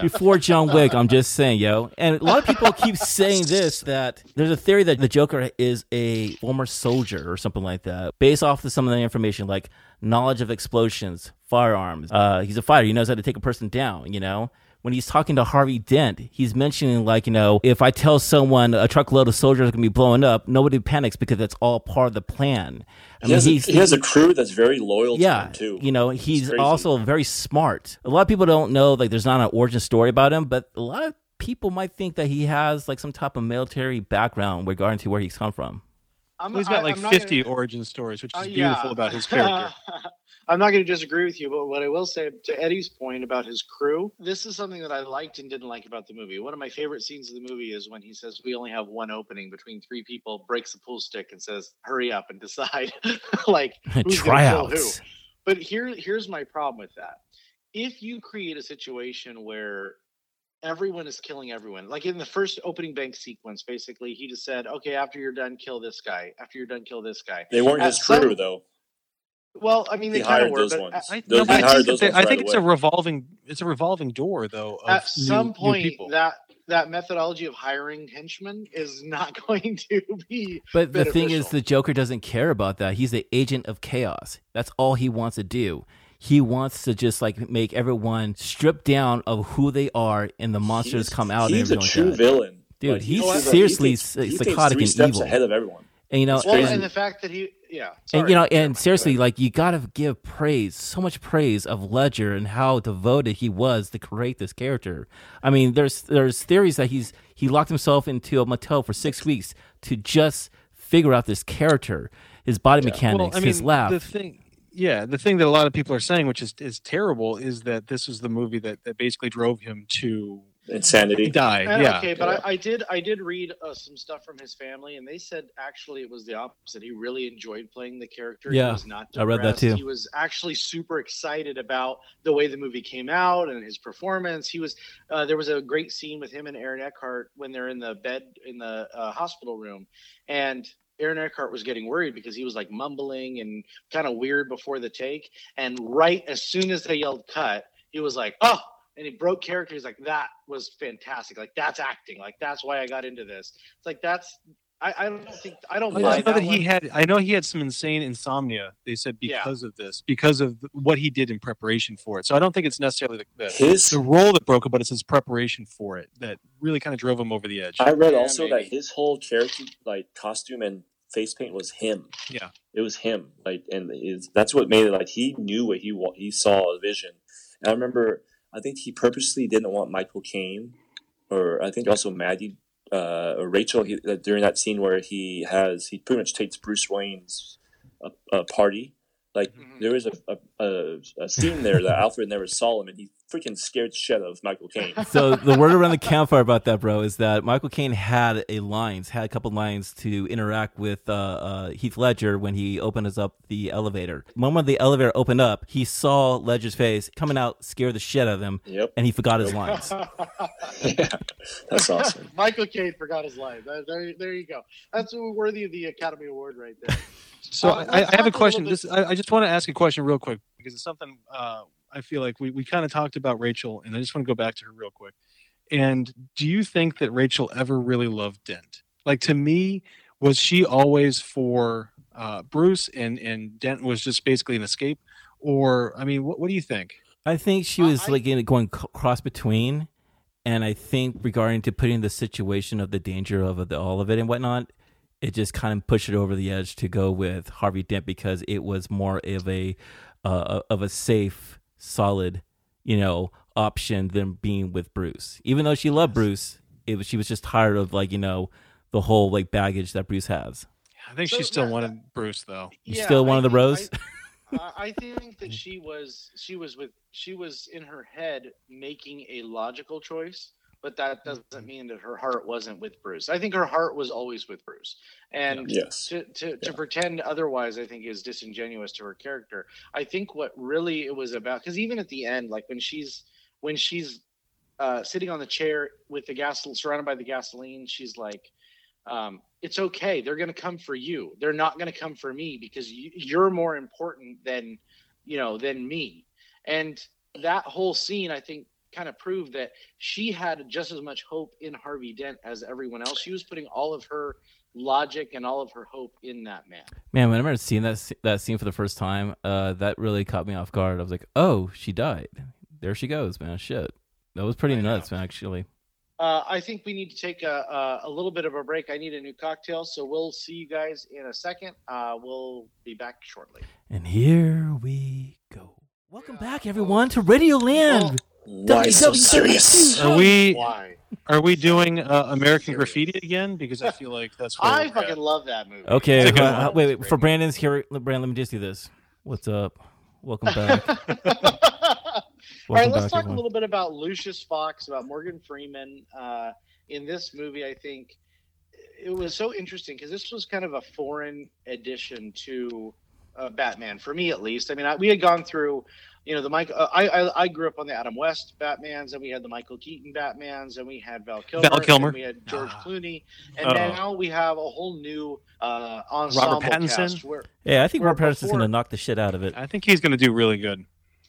Before John Wick, I'm just saying, yo. And a lot of people keep saying this that there's a theory that the Joker is a former soldier or something like that, based off of some of the information like knowledge of explosions, firearms. Uh, he's a fighter. He knows how to take a person down. You know. When he's talking to Harvey Dent, he's mentioning like, you know, if I tell someone a truckload of soldiers are gonna be blowing up, nobody panics because that's all part of the plan. I He has, a, he has a crew that's very loyal to yeah, him too. you know, he's also very smart. A lot of people don't know like there's not an origin story about him, but a lot of people might think that he has like some type of military background regarding to where he's come from. I'm, He's got I- like 50 gonna- origin stories, which Uh, is yeah. beautiful about his character. I'm not going to disagree with you, but what I will say to Eddie's point about his crew, this is something that I liked and didn't like about the movie. One of my favorite scenes of the movie is when he says, We only have one opening between three people, breaks the pool stick, and says, Hurry up and decide. like, who's gonna kill who. But here, here's my problem with that. If you create a situation where everyone is killing everyone, like in the first opening bank sequence, basically, he just said, Okay, after you're done, kill this guy. After you're done, kill this guy. They weren't At his crew some- though. Well, I mean, they He kind of hired were, those but uh, ones. I, Those- no, I hired think, those they- ones I right think it's a revolving it's a revolving door though. Of at new- some new point people. that that methodology of hiring henchmen is not going to be But the thing is, the Joker doesn't care about that. He's the agent of chaos. That's all he wants to do. He wants to just like make everyone strip down of who they are, and the monsters He's- come out. and He's a true like villain, Dude, Like, he's thinks- he seriously thinks- s- he thinks psychotic three and steps evil. ahead of everyone. And you know, well, crazy. and the fact that he yeah and you know, and seriously, like you gotta give praise, so much praise of Ledger and how devoted he was to create this character. I mean, there's there's theories that he's he locked himself into a motel for six weeks to just figure out this character, his body mechanics, well, I mean, his laugh. The thing, yeah, the thing that a lot of people are saying, which is is terrible, is that this was the movie that that basically drove him to Insanity. die. And, yeah, okay, but I, I did I did read uh, some stuff from his family, and they said actually it was the opposite. He really enjoyed playing the character. Yeah, he was not I read that too. He was actually super excited about the way the movie came out and his performance. He was uh, there was a great scene with him and Aaron Eckhart when they're in the bed in the uh, hospital room, and Aaron Eckhart was getting worried because he was like mumbling and kind of weird before the take. And right as soon as they yelled cut, he was like, "Oh!" And he broke characters like, "That was fantastic. Like that's acting. Like that's why I got into this." It's like that's. I, I don't think I don't I know that that he one. had. I know he had some insane insomnia. They said Yeah. because of this, because of what he did in preparation for it. So I don't think it's necessarily the, the, His the role that broke him, but it's his preparation for it that really kind of drove him over the edge. I read Yeah, also that his whole character, like costume and face paint, was him. Yeah. it was him. Like, and his, that's what made it. Like, he knew what he he saw a vision. And I remember, I think he purposely didn't want Michael Caine, or I think also Maggie uh, or Rachel he, uh, during that scene where he has he pretty much takes Bruce Wayne's uh, uh, party. Like Mhm. there was a, a, a, a scene there that Alfred never saw him, and he freaking scared the shit out of Michael Caine. so the word around the campfire about that, bro, is that Michael Caine had a lines, had a couple lines to interact with uh, uh, Heath Ledger when he opens up the elevator. The moment the elevator opened up, he saw Ledger's face coming out, scared the shit out of him, Yep, and he forgot his lines. yeah, that's awesome. Michael Caine forgot his line. There, there, there you go. That's worthy of the Academy Award right there. So Uh, I, I have talk a a question. little This I, I just want to ask a question real quick because it's something uh, I feel like we, we kind of talked about Rachel, and I just want to go back to her real quick. And do you think that Rachel ever really loved Dent? Like to me, was she always for uh, Bruce, and and Dent was just basically an escape, or I mean, what, what do you think? I think she I- was I- like going cross between, and I think regarding to putting the situation of the danger of the, all of it and whatnot, it just kind of pushed it over the edge to go with Harvey Dent because it was more of a uh, of a safe, solid, you know, option than being with Bruce. Even though she loved Bruce, it was she was just tired of like you know the whole like baggage that Bruce has. I think So she still that- wanted Bruce though. You still one I of the think- Rose? I, I think that she was she was with she was in her head making a logical choice, but that doesn't mean that her heart wasn't with Bruce. I think her heart was always with Bruce, and Yes. to to, to pretend otherwise, I think is disingenuous to her character. I think what really it was about, because even at the end, like when she's when she's uh, sitting on the chair with the gas surrounded by the gasoline, she's like, um, "It's okay. They're going to come for you. They're not going to come for me because you, you're more important than you know than me." And that whole scene, I think, kind of proved that she had just as much hope in Harvey Dent as everyone else. She was putting all of her logic and all of her hope in that man. Man, when I remember seeing that that scene for the first time, uh, that really caught me off guard. I was like, "Oh, she died. There she goes, man. Shit, that was pretty I know. nuts, man. Actually." Uh, I think we need to take a, a, a little bit of a break. I need a new cocktail, so we'll see you guys in a second. Uh, we'll be back shortly. And here we go. Welcome back, everyone, to Radio Land. Why so serious? Are we Why? are we doing uh, American Graffiti again? Because I feel like that's where I we're fucking at. love that movie. Okay, It's uh, uh, wait, wait. For Brandon's here, Brandon, let me just do this. What's up? Welcome back. All right, let's back, talk everyone. a little bit about Lucius Fox, about Morgan Freeman. Uh, in this movie, I think it was so interesting because this was kind of a foreign addition to uh, Batman for me, at least. I mean, I, we had gone through, you know, the Mike. Uh, I, I I grew up on the Adam West Batman's, and we had the Michael Keaton Batman's, and we had Val Kilmer, Val Kilmer. we had George Ah. Clooney, and Oh. now we have a whole new uh, ensemble Pattinson? cast. Where, Yeah, I think Where Rob Pattinson's gonna knock the shit out of it. I think he's going to do really good.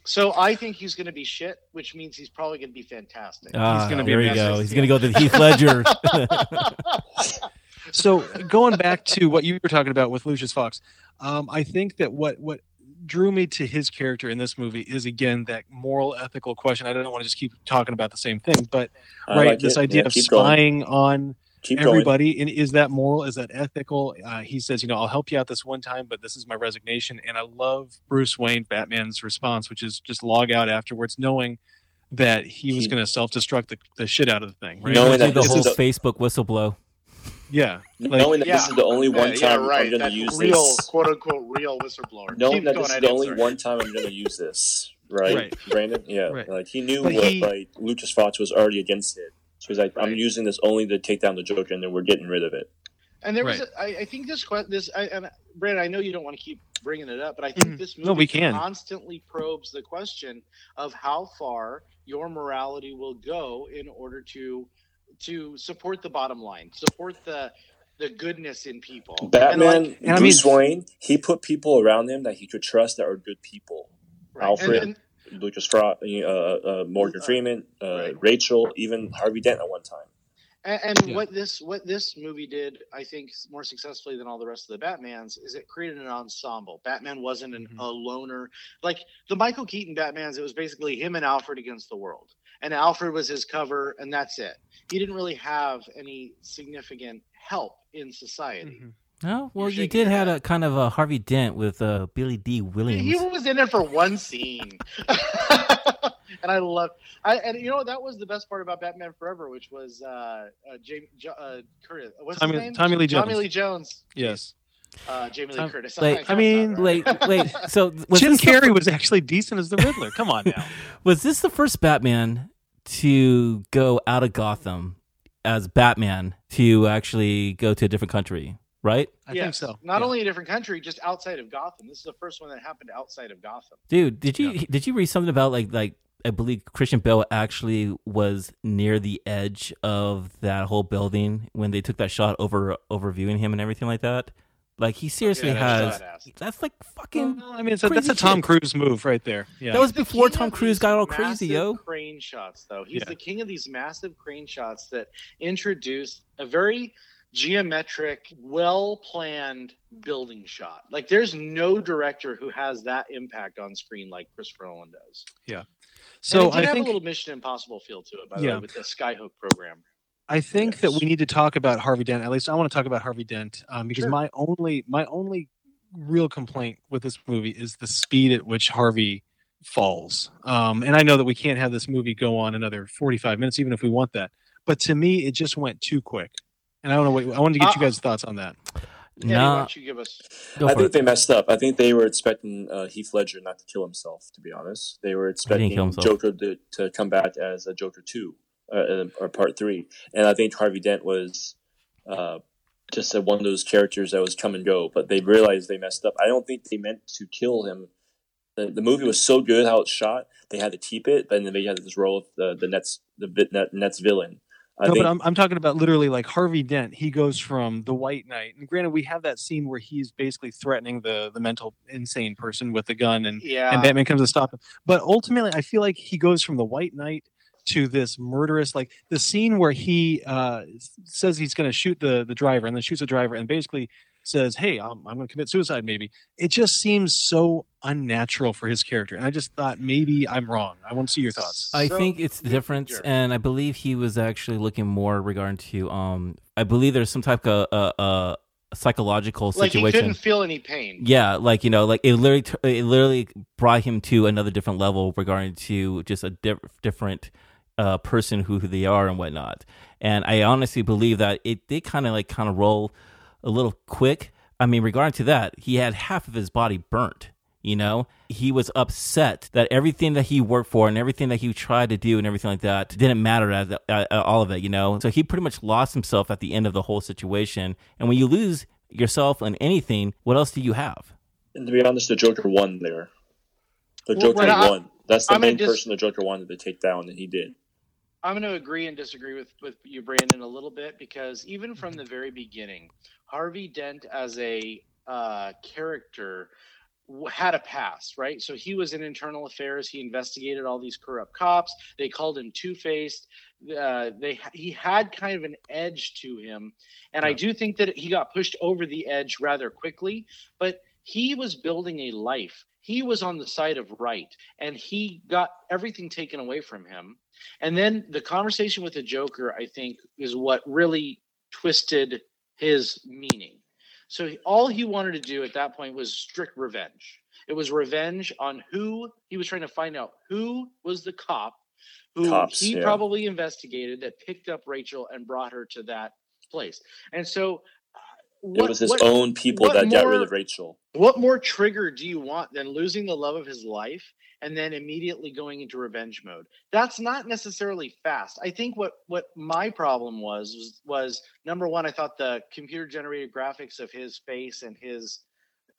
so I think he's going to be shit, which means he's probably going to be fantastic. Ah, gonna be there you go. He's gonna go to the Heath Ledger. So going back to what you were talking about with Lucius Fox, um, I think that what what drew me to his character in this movie is again that moral ethical question. I don't want to just keep talking about the same thing, but I right, like this it. idea Yeah, of keep going. spying on Keep going. everybody, and is that moral? Is that ethical? Uh, he says, you know, I'll help you out this one time, but this is my resignation. And I love Bruce Wayne, Batman's response, which is just log out afterwards, knowing that he was going to self-destruct the, the shit out of the thing. Right? Knowing that the this whole is a- Facebook whistleblow. Yeah, like, knowing that this is the only one Yeah, yeah, time right. I'm going to use this. real, this. quote unquote, real whistleblower. Knowing Keep that going this is the only one time I'm going to use this, right, Right. Brandon? Yeah, Right. like he knew But what he- like Lucius Fox was already against it, so he's like, I'm using this only to take down the Joker, and then we're getting rid of it. And there was, Right. a, I, I think this, que- this, I, and Brandon, I know you don't want to keep bringing it up, but I think Mhm. this movie No, we can. constantly probes the question of how far your morality will go in order to to support the bottom line, support the the goodness in people. And Batman, like- and I Bruce mean- Wayne, he put people around him that he could trust that are good people. right. Alfred. And- and- Lucius Fox, uh, uh, Morgan Uh, Freeman, uh, right. Rachel, even Harvey Dent at one time. And, and Yeah. what this what this movie did, I think, more successfully than all the rest of the Batmans, is it created an ensemble. Batman wasn't an, Mhm. a loner like the Michael Keaton Batman's. It was basically him and Alfred against the world, and Alfred was his cover, and that's it. He didn't really have any significant help in society. Mhm. Oh well, You're you shaking did your had a kind of a Harvey Dent with uh, Billy Dee Williams. He was in it for one scene, and I love. I and you know that was the best part about Batman Forever, which was uh, uh, Jamie jo- uh, Curtis. What's Tommy- his name? Tommy Lee Jones. Tommy Lee Jones. Yes, Uh, Jamie Lee Tom- Curtis. like, I mean, Wait, wait. So was Jim this the Carrey was actually decent as the Riddler. Come on now. Was this the first Batman to go out of Gotham as Batman to actually go to a different country? Right, I yes. think so. Not Yeah. only a different country, just outside of Gotham. This is the first one that happened outside of Gotham. dude. Did you Yeah. did you read something about like like I believe Christian Bale actually was near the edge of that whole building when they took that shot over overviewing him and everything like that. Like he seriously Yeah, has. that's badass. That's like fucking. Well, I mean, it's a, that's a Tom shit. Cruise move right there. Yeah. That was before Tom Cruise got all crazy, yo. Crane shots, though. He's Yeah. the king of these massive crane shots that introduce a very geometric, well planned building shot. Like there's no director who has that impact on screen like Christopher Nolan does. Yeah. So So it did I have think a little Mission Impossible feel to it, by the way, with the Skyhook program. I think that we need to talk about Harvey Dent. At least I want to talk about Harvey Dent um, because Sure. my only my only real complaint with this movie is the speed at which Harvey falls. Um, and I know that we can't have this movie go on another 45 minutes, even if we want that. But to me, it just went too quick. And I don't know what I wanted to get you Uh, guys' thoughts on that. Eddie, why don't you give us? go I think it. they messed up. I think they were expecting uh, Heath Ledger not to kill himself. To be honest, they were expecting kill. Joker to, to come back as a Joker two uh, or part three, and I think Harvey Dent was uh, just a, one of those characters that was come and go. But they realized they messed up. I don't think they meant to kill him. The, the movie was so good how it's shot. They had to keep it, but then they had this role of the the Nets the vi- Net, Nets villain. I no, think but I'm, I'm talking about literally like Harvey Dent. He goes from the White Knight, and granted, we have that scene where he's basically threatening the the mental insane person with a gun, and Yeah. and Batman comes to stop him. But ultimately, I feel like he goes from the White Knight to this murderous, like the scene where he uh, says he's going to shoot the the driver, and then shoots the driver, and basically says, "Hey, I'm, I'm going to commit suicide." Maybe it just seems so unnatural for his character, and I just thought maybe I'm wrong. I want to see your thoughts. I So- think it's the Yeah, difference, sure. and I believe he was actually looking more regarding to. Um, I believe there's some type of uh, uh, psychological like he situation. couldn't feel any pain. Yeah, like you know, like it literally, t- it literally brought him to another different level regarding to just a diff- different uh, person who, who they are and whatnot. And I honestly believe that it did kind of like kind of roll a little quick. I mean, regarding to that, he had half of his body burnt. You know, he was upset that everything that he worked for and everything that he tried to do and everything like that didn't matter at, at, at all of it. You know, so he pretty much lost himself at the end of the whole situation. And when you lose yourself on anything, what else do you have? And to be honest, the Joker won there. The Well, Joker right, I- won. That's the I'm gonna main person the Joker wanted to take down, and he did. I'm going to agree and disagree with, with you, Brandon, a little bit because even from the very beginning, Harvey Dent as a uh, character had a past, right? So he was in internal affairs. He investigated all these corrupt cops. They called him Two Faced. Uh, they he had kind of an edge to him, and I do think that he got pushed over the edge rather quickly. But he was building a life. He was on the side of right, and he got everything taken away from him. And then the conversation with the Joker, I think, is what really twisted his meaning. So all he wanted to do at that point was strict revenge. It was revenge on who he was trying to find out who was the cop who Cops, he yeah. probably investigated that picked up Rachel and brought her to that place. And so uh, It was his what- own people what that got rid of Rachel. what more trigger do you want than losing the love of his life and then immediately going into revenge mode? That's not necessarily fast. I think what what my problem was was, was number one, I thought the computer generated graphics of his face and his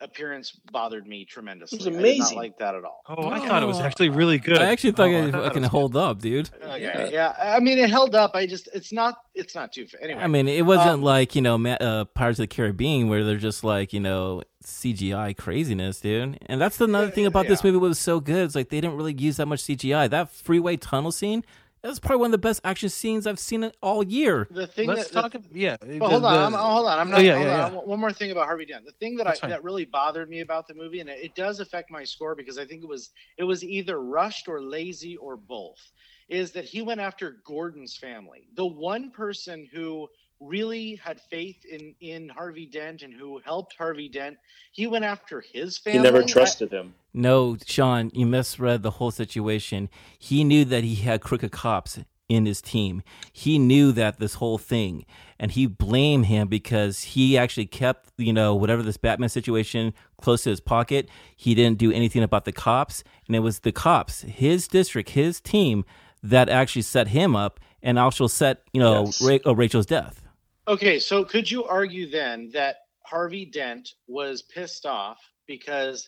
appearance bothered me tremendously. I did not amazing. like that at all. oh, I thought it was actually really good. I actually thought Oh, it thought fucking was hold up, dude. Okay, Yeah. yeah. I mean, it held up. I just, it's not, it's not too. Anyway, I mean, it wasn't Um, like you know Ma- uh, Pirates of the Caribbean where they're just like you know CGI craziness, dude. And that's another thing about this movie. Was so good? It's like they didn't really use that much CGI. That freeway tunnel scene. That's probably one of the best action scenes I've seen it all year. the thing Let's that, talk. ab- yeah. Well, hold on, I'm, oh, hold on. I'm Oh, not. yeah, hold yeah, on. One more thing about Harvey Dent. The thing that That's I fine. that really bothered me about the movie, and it, it does affect my score because I think it was it was either rushed or lazy or both, is that he went after Gordon's family, the one person who really had faith in in Harvey Dent and who helped Harvey Dent. He went after his family. He never I- trusted him. No, Sean, you misread the whole situation. He knew that he had crooked cops in his team. He knew that this whole thing, and he blamed him because he actually kept, you know, whatever this Batman situation close to his pocket. He didn't do anything about the cops, and it was the cops, his district, his team, that actually set him up and also set, you know, Yes. Ra- uh, Rachel's death. Okay, so could you argue then that Harvey Dent was pissed off because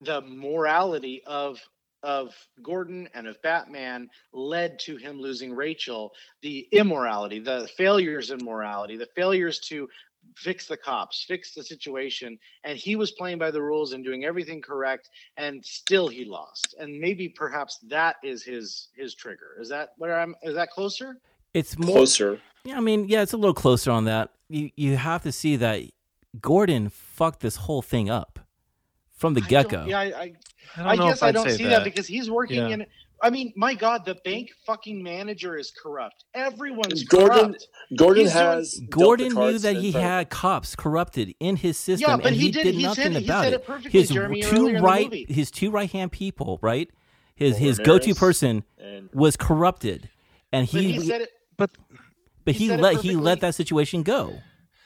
the morality of of Gordon and of Batman led to him losing Rachel, the immorality, the failures in morality, the failures to fix the cops, fix the situation, and he was playing by the rules and doing everything correct, and still he lost. And maybe perhaps that is his his trigger. Is that where I'm? Is that closer? It's more Closer. Yeah, I mean, yeah, it's a little closer on that. you you have to see that Gordon fucked this whole thing up from the I get go. Yeah, I, I, I, I don't know guess I don't see that. that because he's working Yeah. in. I mean, my God, the bank fucking manager is corrupt. Everyone's Gordon- corrupt. Gordon He's has dealt the Gordon knew that he front had cops corrupted in his system, Yeah, but and he he, did- did he nothing said it- he about said it. it perfectly, his Jeremy, two earlier in the right, his two right hand people, right? His Well, his go to person and was corrupted, and But he, he said it. but he he, said it let he let that situation go.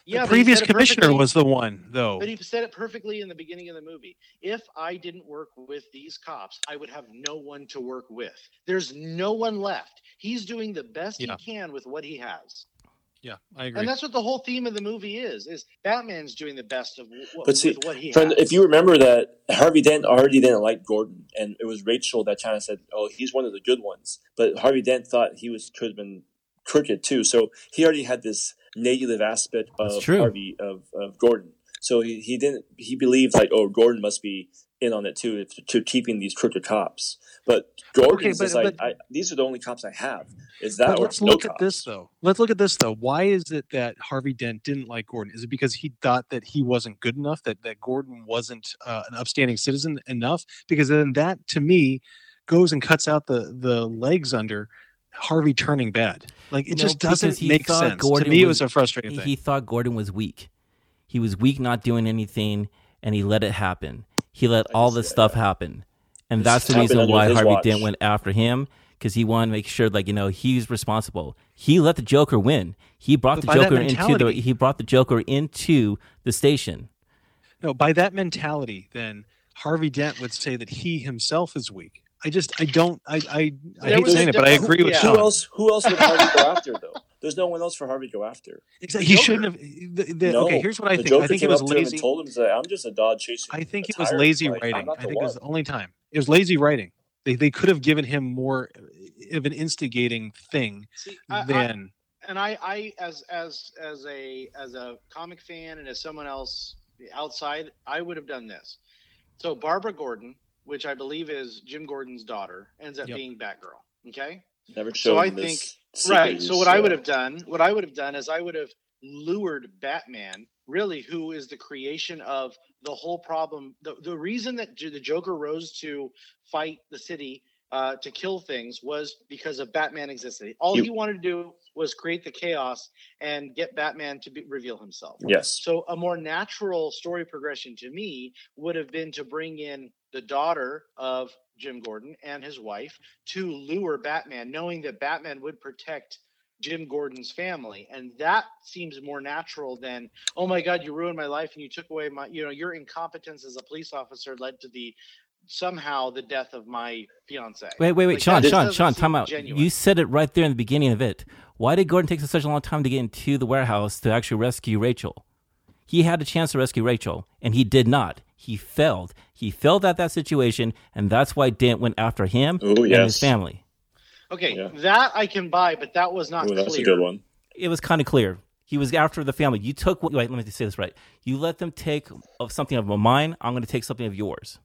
Yeah, the previous commissioner was the one, though. But he said it perfectly in the beginning of the movie. If I didn't work with these cops, I would have no one to work with. There's no one left. He's doing the best Yeah. he can with what he has. yeah, I agree. And that's what the whole theme of the movie is. Is Batman's doing the best of what, But see, with what he Friend, has. if you remember that Harvey Dent already didn't like Gordon, and it was Rachel that kind of said, "Oh, he's one of the good ones," but Harvey Dent thought he was could have been crooked too. So he already had this negative aspect of. Harvey of, of Gordon. So he, he didn't he believed like, "Oh, Gordon must be in on it too to, to keeping these crooked cops." But Gordon's but- just like, but- I, "These are the only cops I have." Is that or let's no look cops? at this though. Let's look at this though. Why is it that Harvey Dent didn't like Gordon? Is it because he thought that he wasn't good enough? That that Gordon wasn't uh, an upstanding citizen enough? Because then that to me goes and cuts out the the legs under Harvey turning bad. Like it No, just doesn't make sense. Gordon to me, it was- was a frustrating He, thing. he thought Gordon was weak. He was weak, not doing anything, and he let it happen. He let all this stuff happen, and This that's the reason why Harvey watch. Dent went after him because he wanted to make sure, like you know, he's responsible. He let the Joker win. He brought But the Joker into the. He brought the Joker into the station. no, by that mentality, then Harvey Dent would say that he himself is weak. I just I don't I I, I hate saying it, but I difference- agree with yeah. Sean. Who else? Who else would Harvey go after though? There's no one else for Harvey to go after. Exactly. He Joker. shouldn't have. The, the, no, okay, here's what I the think. Joker I think it was up lazy. and told him that I'm just a dog chasing. I think a it was lazy Like, writing. I the think it was the only time. It was lazy writing. They they could have given him more of an instigating thing See, I, I, than and I, I, as as as a as a comic fan and as someone else outside, I would have done this. So Barbara Gordon, which I believe is Jim Gordon's daughter, ends up Yep. being Batgirl. Okay. Never So showed I think this Right. So what I would have done, what I would have done is I would have lured Batman, really, who is the creation of the whole problem. The, the reason that the Joker rose to fight the city uh, to kill things was because of Batman existing. All You- he wanted to do was create the chaos and get Batman to be, reveal himself. Yes. So a more natural story progression to me would have been to bring in the daughter of Jim Gordon and his wife to lure Batman, knowing that Batman would protect Jim Gordon's family. And that seems more natural than, oh my God, you ruined my life and you took away my, you know, your incompetence as a police officer led to the somehow the death of my fiance. Wait, wait, wait, Like, Sean, Sean, Sean, time out. genuine. You said it right there in the beginning of it. Why did Gordon take such a long time to get into the warehouse to actually rescue Rachel? He had a chance to rescue Rachel, and he did not. He failed. He failed at that situation, and that's why Dent went after him Oh, and his family. Okay, Yeah. that I can buy, but that was not Ooh, clear. that's a good one. It was kind of clear. He was after the family. You took. Wait, let me say this right. You let them take of something of mine. I'm going to take something of yours.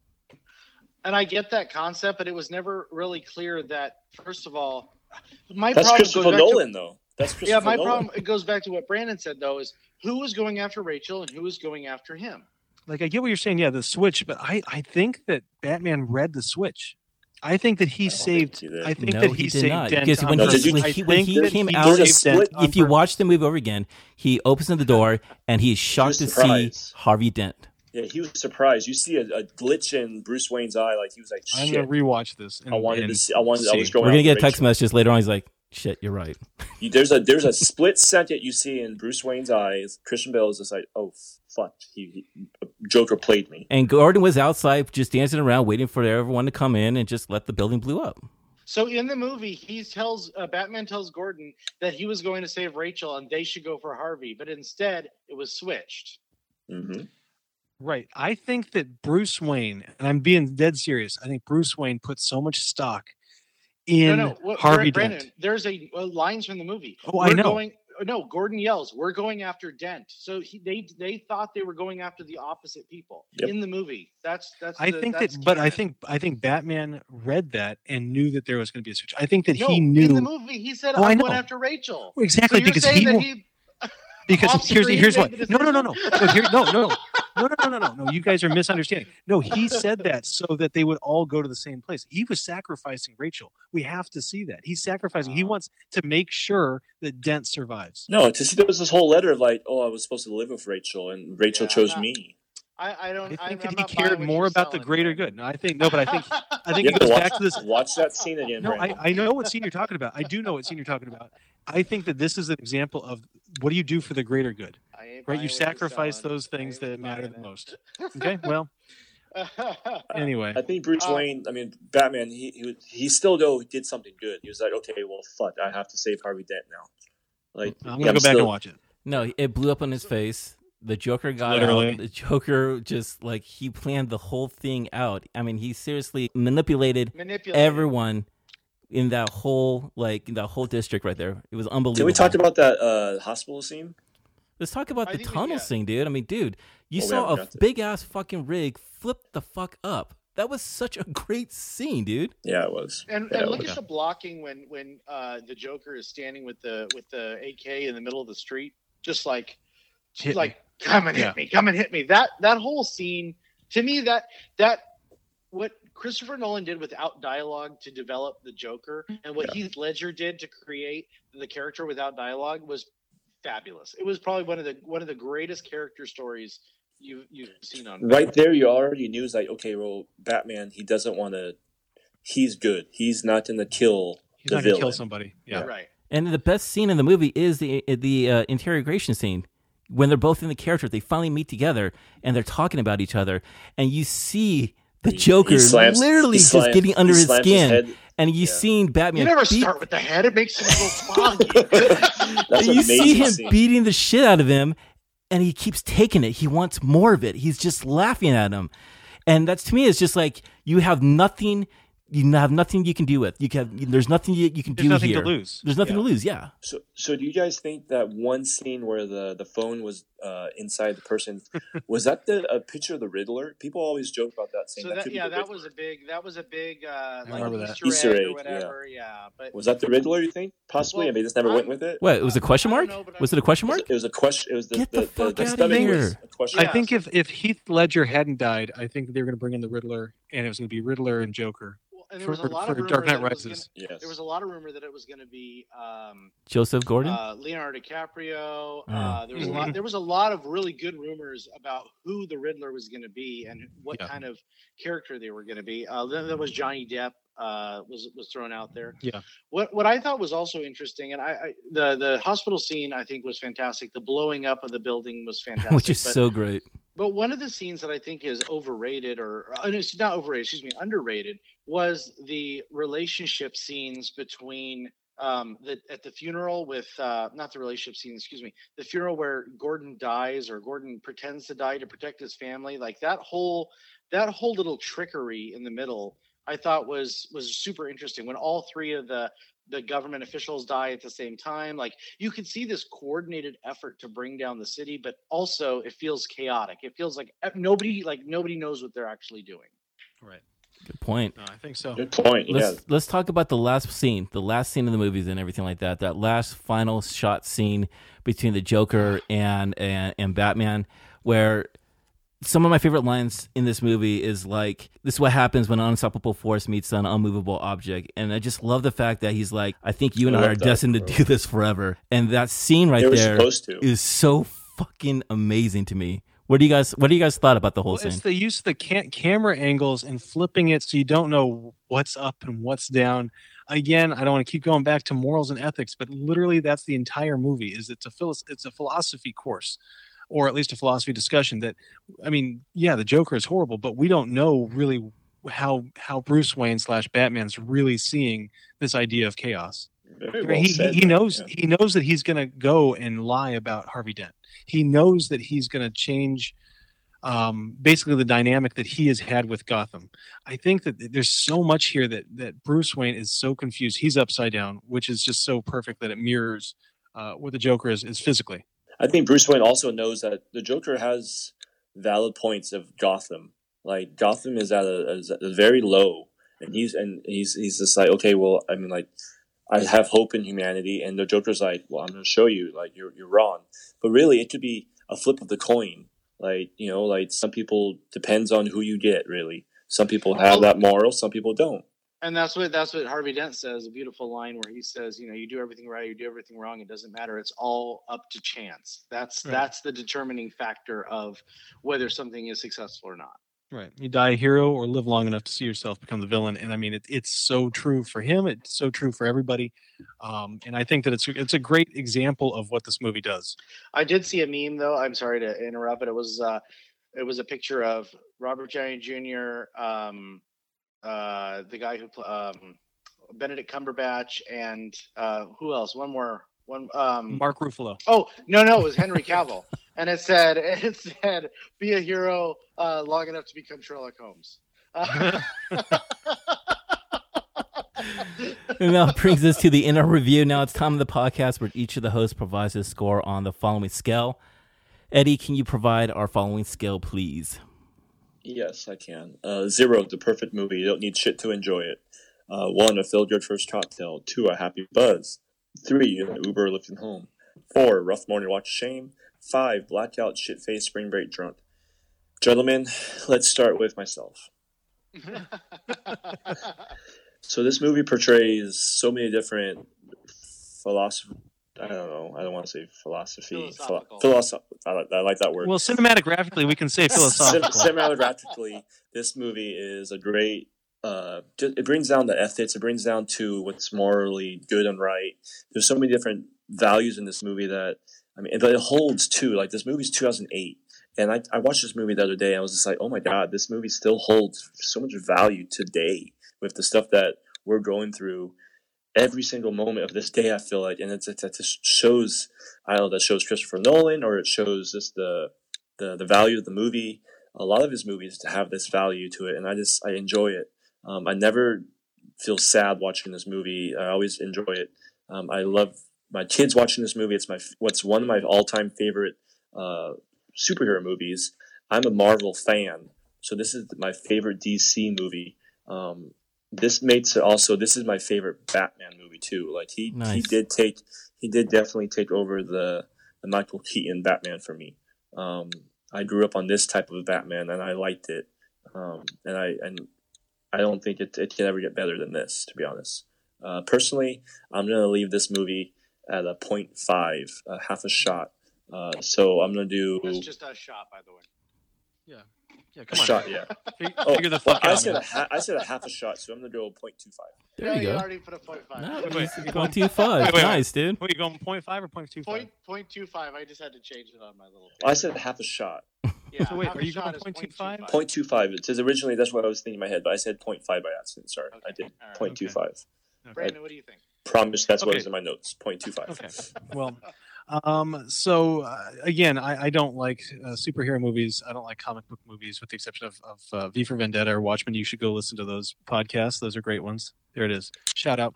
and I get that concept, but it was never really clear that first of all, my That's problem Christopher goes back Nolan, though. That's To, Christopher yeah, my Nolan. problem it goes back to what Brandon said though is who was going after Rachel and who was going after him. Like I get what you're saying. Yeah, the switch, but I I think that Batman read the switch. I think that he I think saved. he. I think no, that he, he, did saved not. Dent Because when, No, he, did you- when he, when he came he out, There's a saved Dent split- on if you watch the movie over again, he opens the door and he's shocked to see. Harvey Dent. Yeah, he was surprised. You see a, a glitch in Bruce Wayne's eye, like he was like, I'm gonna rewatch this. And, I wanted and to see. I wanted. I was going. We're gonna get a text message later on. He's like, "Shit, you're right." You- There's a there's a split second you see in Bruce Wayne's eyes. Christian Bale is just like, "Oh fuck, he, he Joker played me." And Gordon was outside just dancing around, waiting for everyone to come in and just let the building blew up. So in the movie, he tells uh, Batman tells Gordon that he was going to save Rachel and they should go for Harvey, but instead it was switched. hmm Right. I think that Bruce Wayne, and I'm being dead serious. I think Bruce Wayne put so much stock in no, no, what, Harvey Brandon, Dent. there's a uh, lines from the movie. Oh, I We're know. Going, no, Gordon yells, "We're going after Dent." So he, they they thought they were going after the opposite people Yep. in the movie. That's that's. I the- think that's that, but I think I think Batman read that and knew that there was going to be a switch. I think that no, he in knew the movie he said, Oh, I "I'm going after Rachel." Exactly so you're because saying he, that he because off here's here's what no no no no. no, here, no no. No no no no no. No you guys are misunderstanding. No he said that so that they would all go to the same place. He was sacrificing rachel. We have to see that. He's sacrificing. He wants to make sure that dent survives. No, to see there was this whole letter of like, oh, I was supposed to live with Rachel, and Rachel Yeah, chose not- me. I, I i don't. think I'm, that I'm he cared more about the greater Brandon. good. No i think no but i think i think You it goes watch, back to this watch that scene again. no I, I know what scene you're talking about. I do know what scene you're talking about i think that this is an example of what do you do for the greater good right you what you're sacrifice those things that matter the most okay well anyway I think Bruce Uh, Wayne. I mean, Batman. He he, was- he still though did something good. He was like, okay, well, fuck, I have to save Harvey Dent now. Like, i'm gonna go back still- and watch it No, it blew up on his face. The Joker got Literally. out. The Joker just like he planned the whole thing out. I mean, he seriously manipulated Manipulate everyone in that whole like in that whole district right there. It was unbelievable. Can we talk about that uh, hospital scene? Let's talk about I the think we- tunnel yeah. scene, dude. I mean, dude, you Oh, saw a big ass fucking rig flip the fuck up. That was such a great scene, dude. Yeah, it was. And, Yeah, and it look was. at the blocking when when uh, the Joker is standing with the with the AK in the middle of the street, just like Hit me. like come and hit me, come and hit me. That that whole scene to me that that what Christopher Nolan did without dialogue to develop the Joker and what Heath Ledger did to create the character without dialogue was fabulous. It was probably one of the one of the greatest character stories you you've seen on Right there, you already knew. It's like, okay, well, Batman. He doesn't want to. He's good. He's not going to kill he's the not gonna kill somebody yeah right. And the best scene in the movie is the the uh, interrogation scene when they're both in the character. They finally meet together and they're talking about each other, and you see the He- Joker he slams- literally he just getting under his slams skin, head. and you Yeah. seen Batman. You never beat- start with the head; it makes him go foggy. You see him scene. beating the shit out of him, and he keeps taking it. He wants more of it. He's just laughing at him, and that's to me is just like you have nothing. You have nothing you can do with. You can. There's nothing you, you can there's do nothing here. to lose There's nothing Yeah. to lose. Yeah. So, so do you guys think that one scene where the, the phone was uh, inside the person was that the a picture of the Riddler? People always joke about that. Saying so that, that yeah, that Riddler. was a big that was a big uh, like remember that. Easter, Easter egg, egg, or yeah. whatever. Yeah, but Was that the Riddler? You think possibly? Well, I mean, this never I'm- went with it. What? It was a question mark? know, Was it a question mark? it was a question. It was the Get the, the fuck the, outta spelling was here. a question. I Yeah. think if, if Heath Ledger hadn't died, I think they were going to bring in the Riddler, and it was going to be Riddler and Joker well, and there for, was a lot for of rumor Dark Knight that it was Rises. gonna- yes. there was a lot of rumor that it was going to be um, Joseph Gordon. uh, Leonardo DiCaprio. Oh. Uh, there was a lot. There was a lot of really good rumors about who the Riddler was going to be and what Yeah. kind of character they were going to be. Uh, then there was Johnny Depp uh, was was thrown out there. Yeah. What what I thought was also interesting, and I, I the the hospital scene I think was fantastic. The blowing up of the building was fantastic. which is but- so great. But one of the scenes that I think is overrated, or uh, no, it's not overrated, excuse me, underrated, was the relationship scenes between um, the at the funeral with uh, not the relationship scene, excuse me, the funeral where Gordon dies or Gordon pretends to die to protect his family. Like that whole that whole little trickery in the middle, I thought was was super interesting. When all three of the the government officials die at the same time, like you can see this coordinated effort to bring down the city, but also it feels chaotic. It feels like eh, nobody like nobody knows what they're actually doing. Right. Good point. No, I think so. Good point. Yeah. Let's let's talk about the last scene, the last scene of the movies and everything like that. That last final shot scene between the Joker and and, and Batman, where some of my favorite lines in this movie is like, "This is what happens when an unstoppable force meets an unmovable object," and I just love the fact that he's like, "I think you and I I, are that, destined to do this forever," and that scene right they were there supposed to. is so fucking amazing to me. What do you guys What do you guys thought about the whole Well, scene? it's the use of the ca- camera angles and flipping it so you don't know what's up and what's down. Again, I don't want to keep going back to morals and ethics, but literally that's the entire movie. Is it's a philos- it's a philosophy course, or at least a philosophy discussion. That I mean, yeah, the Joker is horrible, but we don't know really how how Bruce Wayne slash Batman's really seeing this idea of chaos. I well mean, he, he, he man. knows Yeah. he knows that he's going to go and lie about Harvey Dent. He knows that he's going to change um, basically the dynamic that he has had with Gotham. I think that there's so much here that that Bruce Wayne is so confused. He's upside down, which is just so perfect that it mirrors uh, what the Joker is is physically. I think Bruce Wayne also knows that the Joker has valid points of Gotham. Like Gotham is at a, a very low, and he's and he's he's just like okay, well, I mean, like I have hope in humanity, and the Joker's like, well, I'm going to show you, like you're you're wrong. But really, it could be a flip of the coin. Like you know, like some people depends on who you get. Really, some people have that moral, some people don't. And that's what that's what Harvey Dent says. A beautiful line where he says, you know, you do everything right, you do everything wrong. It doesn't matter. It's all up to chance. That's Right. that's the determining factor of whether something is successful or not. Right. You die a hero or live long enough to see yourself become the villain. And I mean, it, it's so true for him. It's so true for everybody. Um, and I think that it's it's a great example of what this movie does. I did see a meme though. I'm sorry to interrupt, but it was uh, it was a picture of Robert Downey Jr., um, uh, the guy who um, Benedict Cumberbatch, and uh, who else? One more. One. Um, Mark Ruffalo. Oh no, no, it was Henry Cavill, and it said it said be a hero uh, long enough to become Sherlock Holmes. Uh, And that brings us to the end of review. Now it's time of the podcast where each of the hosts provides a score on the following scale. Eddie, can you provide our following scale, please? Yes, I can. Uh, zero, the perfect movie. You don't need shit to enjoy it. Uh, one, a filled your first cocktail. Two, a happy buzz. Three, an Uber lifting home. Four, rough morning watch shame. Five, blackout shit face spring break drunk. Gentlemen, let's start with myself. So this movie portrays so many different philosophy. I don't know. I don't want to say philosophy. Philosophical. Philosoph- I, like, I like that word. Well, cinematographically, we can say Cin- cinematographically, this movie is a great. Uh, it brings down the ethics. It brings down to what's morally good and right. There's so many different values in this movie that I mean, but it holds too. Like this movie's 2008, and I, I watched this movie the other day. And I was just like, oh my god, this movie still holds so much value today with the stuff that we're going through every single moment of this day. I feel like, and it's, it's it just shows. I don't know that shows Christopher Nolan, or it shows just the the the value of the movie. A lot of his movies to have this value to it, and I just I enjoy it. Um, I never feel sad watching this movie. I always enjoy it. Um, I love my kids watching this movie. It's my what's one of my all time favorite uh, superhero movies. I'm a Marvel fan, so this is my favorite DC movie. Um, this makes it also this is my favorite Batman movie too. Like he he did take he did definitely take over the the Michael Keaton Batman for me. Um, I grew up on this type of Batman and I liked it. Um, and I and I don't think it, it can ever get better than this, to be honest. Uh, personally, I'm gonna leave this movie at a 0.5, uh, half a shot. Uh, so I'm gonna do It's just a shot, by the way. yeah, a come on. shot. Yeah. Fig- Oh, Figure the well, fuck I out. said a man. ha- I said a half a shot, so I'm gonna go 0.25. There Yeah, you go. already put a point five. No, Wait, wait, it's you point going- two wait, wait, wait. Nice, dude. What are you going? 0.5 or 0.25? Point point two five. I just had to change it on my little. I said half a shot. Yeah, So wait, half are you shot going is 0.25? 0.25. It says originally that's what I was thinking in my head, but I said 0.5 by accident. Sorry, I did All right. 0.25. Brandon, what do you think? Promise that's what Okay. was in my notes. 0.25. Okay. Well, um, so uh, again, I, I don't like uh, superhero movies. I don't like comic book movies, with the exception of, of uh, V for Vendetta or Watchmen. You should go listen to those podcasts. Those are great ones. There it is. Shout out.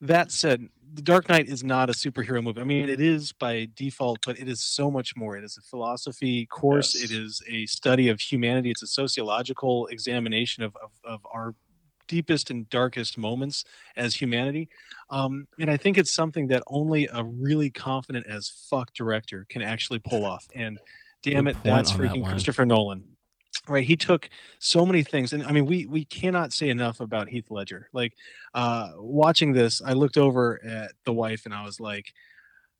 That said, The Dark Knight is not a superhero movie. I mean, it is by default, but it is so much more. It is a philosophy course. Yes. It is a study of humanity. It's a sociological examination of, of, of our deepest and darkest moments as humanity. Um, and I think it's something that only a really confident as fuck director can actually pull off. And damn Good it, that's on that freaking. Christopher Nolan. Right, he took so many things, and I mean, we we cannot say enough about Heath Ledger. Like, uh, watching this, I looked over at the wife and I was like,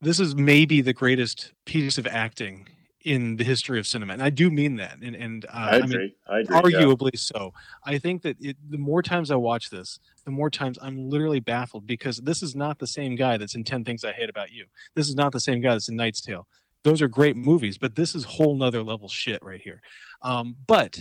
"This is maybe the greatest piece of acting in the history of cinema," and I do mean that. And and uh, I agree. I agree. yeah. arguably so. I think that it, the more times I watch this, the more times I'm literally baffled because this is not the same guy that's in 10 Things I Hate About You. This is not the same guy that's in Knight's Tale. Those are great movies, but this is whole nother level shit right here. Um, but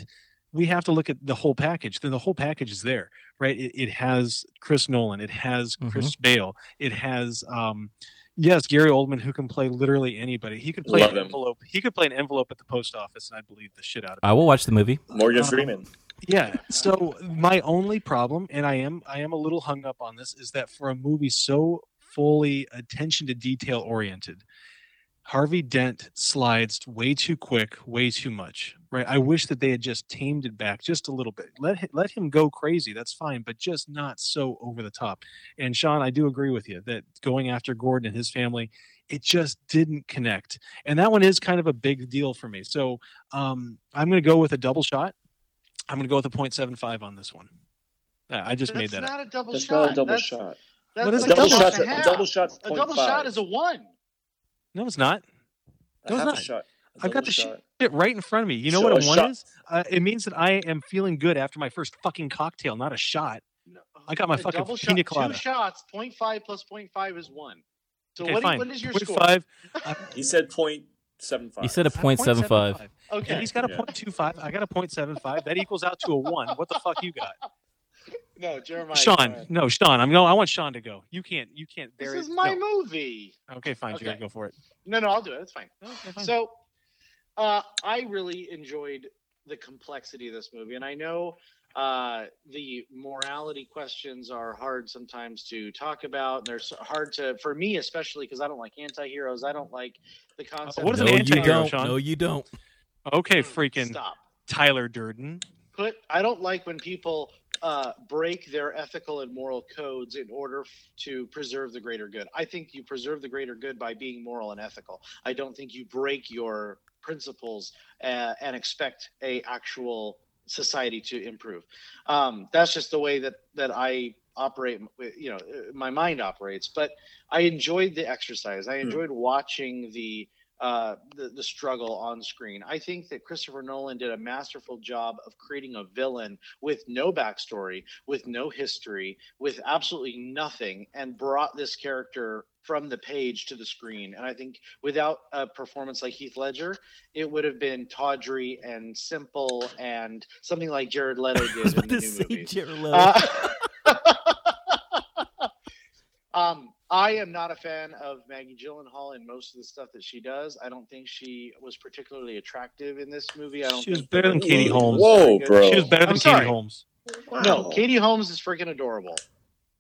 we have to look at the whole package. Then the whole package is there, right? It, it has Chris Nolan, it has Chris Bale, it has um, yes, Gary Oldman, who can play literally anybody. He could play Love an him. envelope. He could play an envelope at the post office, and I'd believe the shit out of it. I will watch the movie. Morgan Um, Freeman. Yeah. So my only problem, and I am I am a little hung up on this, is that for a movie so fully attention to detail oriented, Harvey Dent slides way too quick, way too much. Right? I wish that they had just tamed it back just a little bit. Let hi- let him go crazy. That's fine, but just not so over the top. And Sean, I do agree with you that going after Gordon and his family, it just didn't connect. And that one is kind of a big deal for me. So um, I'm going to go with a double shot. I'm going to go with a 0.75 on this one. I just made That's that up. not a double That's shot. not a double That's, shot. That's What is a? A double double shot. a, a double shot's A double shot is a one. No, it's not. a no, it's half not. a shot. A I've got the shot. shit right in front of me. You know So what a a one shot- is? Uh, it means that I am feeling good after my first fucking cocktail, not a shot. No, I got my a fucking double pina shot, colada. Two shots, 0.5 plus 0.5 is one. So Okay, what, fine. what is your Point score? five. He said point seven five. You said a I'm point seven five. 0.75. Okay. And he's got a Yeah. point two five. I got a point seven five. That equals out to a one. What the fuck you got, No, Jeremiah. Sean? No, Sean. I'm no. I want Sean to go. You can't. You can't. This bury is my no. movie. Okay, fine. Okay. Jared, go for it. No, no, I'll do it. It's fine. Okay, fine. So, uh, I really enjoyed the complexity of this movie, and I know uh, the morality questions are hard sometimes to talk about. And they're so hard to, for me especially, because I don't like anti-heroes. I don't like the concept. what is No, an anti-hero, don't. Sean? No, you don't. okay, freaking stop. Tyler Durden. Put. I don't like when people uh, break their ethical and moral codes in order f- to preserve the greater good. I think you preserve the greater good by being moral and ethical. I don't think you break your principles uh, and expect a actual society to improve. Um, that's just the way that that I operate. You know, uh, my mind operates. But I enjoyed the exercise. I enjoyed watching the. Uh, the, the struggle on screen. I think that Christopher Nolan did a masterful job of creating a villain with no backstory, with no history, with absolutely nothing, and brought this character from the page to the screen. And I think without a performance like Heath Ledger, it would have been tawdry and simple and something like Jared Leto did in the new movie. Jared Leto. Uh, um, I am not a fan of Maggie Gyllenhaal and most of the stuff that she does. I don't think she was particularly attractive in this movie. I don't She was better than Katie Holmes. Whoa, bro. She was better I'm than sorry. Katie Holmes. No, Katie Holmes is freaking adorable.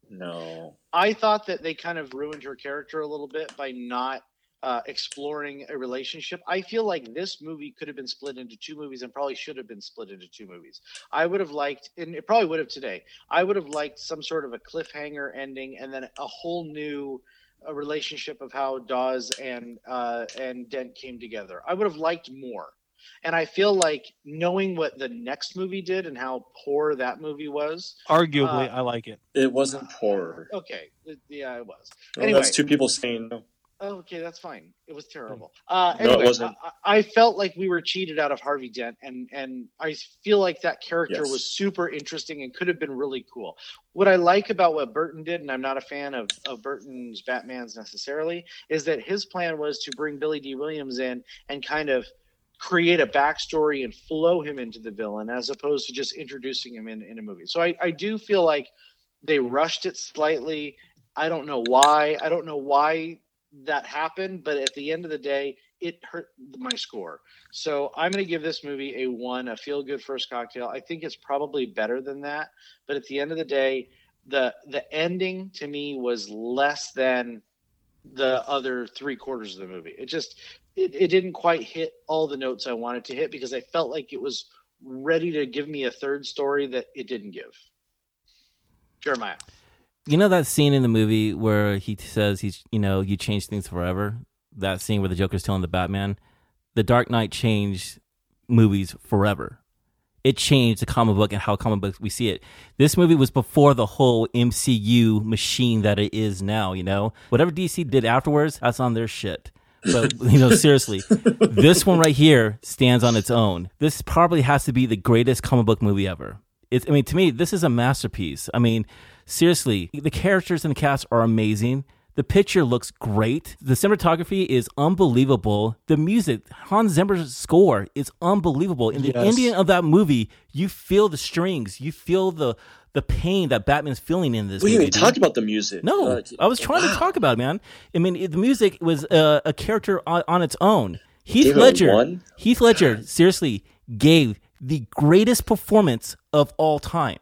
No. I thought that they kind of ruined her character a little bit by not uh, exploring a relationship. I feel like this movie could have been split into two movies and probably should have been split into two movies. I would have liked, and it probably would have today. I would have liked some sort of a cliffhanger ending and then a whole new uh relationship of how Dawes and uh, and Dent came together. I would have liked more. And I feel like knowing what the next movie did and how poor that movie was. Arguably, Uh, I like it. It wasn't poor. Okay, yeah, it was. Well, anyway. That's two people saying no. Oh, okay, that's fine. It was terrible. Uh, No, it wasn't. I, I felt like we were cheated out of Harvey Dent, and and I feel like that character Yes. was super interesting and could have been really cool. What I like about what Burton did, and I'm not a fan of of Burton's Batman's necessarily, is that his plan was to bring Billy Dee Williams in and kind of create a backstory and flow him into the villain, as opposed to just introducing him in in a movie. So I, I do feel like they rushed it slightly. I don't know why. I don't know why that happened, but at the end of the day, it hurt my score. So I'm going to give this movie a one, a feel good first cocktail. I think it's probably better than that, but at the end of the day, the the ending to me was less than the other three quarters of the movie. It just it, it didn't quite hit all the notes I wanted to hit because I felt like it was ready to give me a third story that it didn't give. Jeremiah. You know that scene in the movie where he says he's, you know, you change things forever? That scene where the Joker's telling the Batman, The Dark Knight changed movies forever. It changed the comic book and how comic books we see it. This movie was before the whole MCU machine that it is now, you know? Whatever DC did afterwards, that's on their shit. But, you know, seriously, this one right here stands on its own. This probably has to be the greatest comic book movie ever. It's, I mean, to me, this is a masterpiece. I mean, seriously, the characters and the cast are amazing. The picture looks great. The cinematography is unbelievable. The music, Hans Zimmer's score is unbelievable. In the Yes. ending of that movie, you feel the strings, you feel the the pain that Batman's feeling in this. We movie, even talked about the music. No, Uh, I was trying to talk about it, man. I mean, it, the music was uh, a character on, on its own. Heath a Ledger, one? Heath Ledger, seriously gave the greatest performance of all time.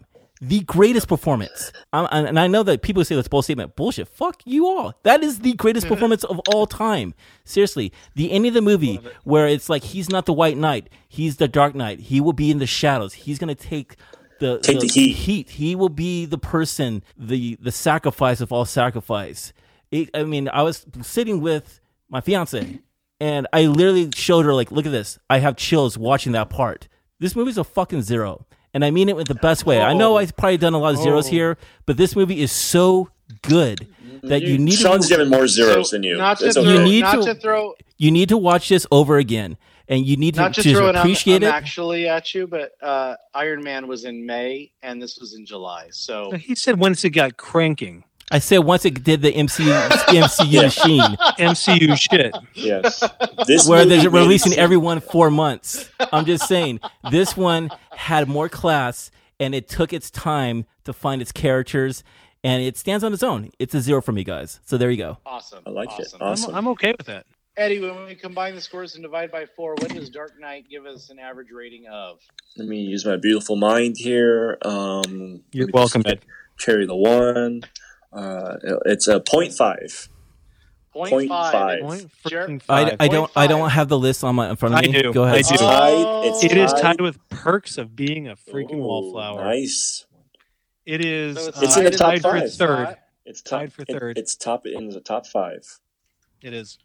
The greatest performance. Um, and and I know that people say that's bold statement. Bullshit. Fuck you all. That is the greatest performance of all time. Seriously, the end of the movie where it's like he's not the White Knight, he's the Dark Knight. He will be in the shadows. He's gonna take the Take the heat. He will be the person, the the sacrifice of all sacrifice. It, I mean, I was sitting with my fiance, and I literally showed her like, "Look at this! I have chills watching that part." This movie's a fucking zero, and I mean it with the best way. I know I've probably done a lot of zeros Oh. here, but this movie is so good that you, need Sean's to giving more zeros So, than you. Not to It's throw, okay. You need not to- to throw, you need to watch this over again, and you need to not to just throw it appreciate I'm, it. actually at you, but uh, Iron Man was in May and this was in July. So He said once it got cranking, I said once it did the MCU MCU machine. MCU shit. Yes. This where movie they're releasing it- every one four months. I'm just saying this one had more class and it took its time to find its characters and it stands on its own. It's a zero for me, guys. So there you go. awesome. I like it. awesome. Awesome. I'm, I'm okay with that. Eddie, when we combine the scores and divide by four, what does Dark Knight give us an average rating of? Let me use my beautiful mind here. Um, You're let me just welcome, Ed. Cherry the one. Uh, it's a point five. Point Point five. five. Point Jer- freaking I. I don't I don't have the list on my in front of me. I do. Go ahead. I do. Tied. It's it is tied. tied with perks of being a freaking Ooh, wallflower. Nice. It is. So it's uh, in the top tied for five. third. It's top, Tied for it- third. it's top in the top five. It is.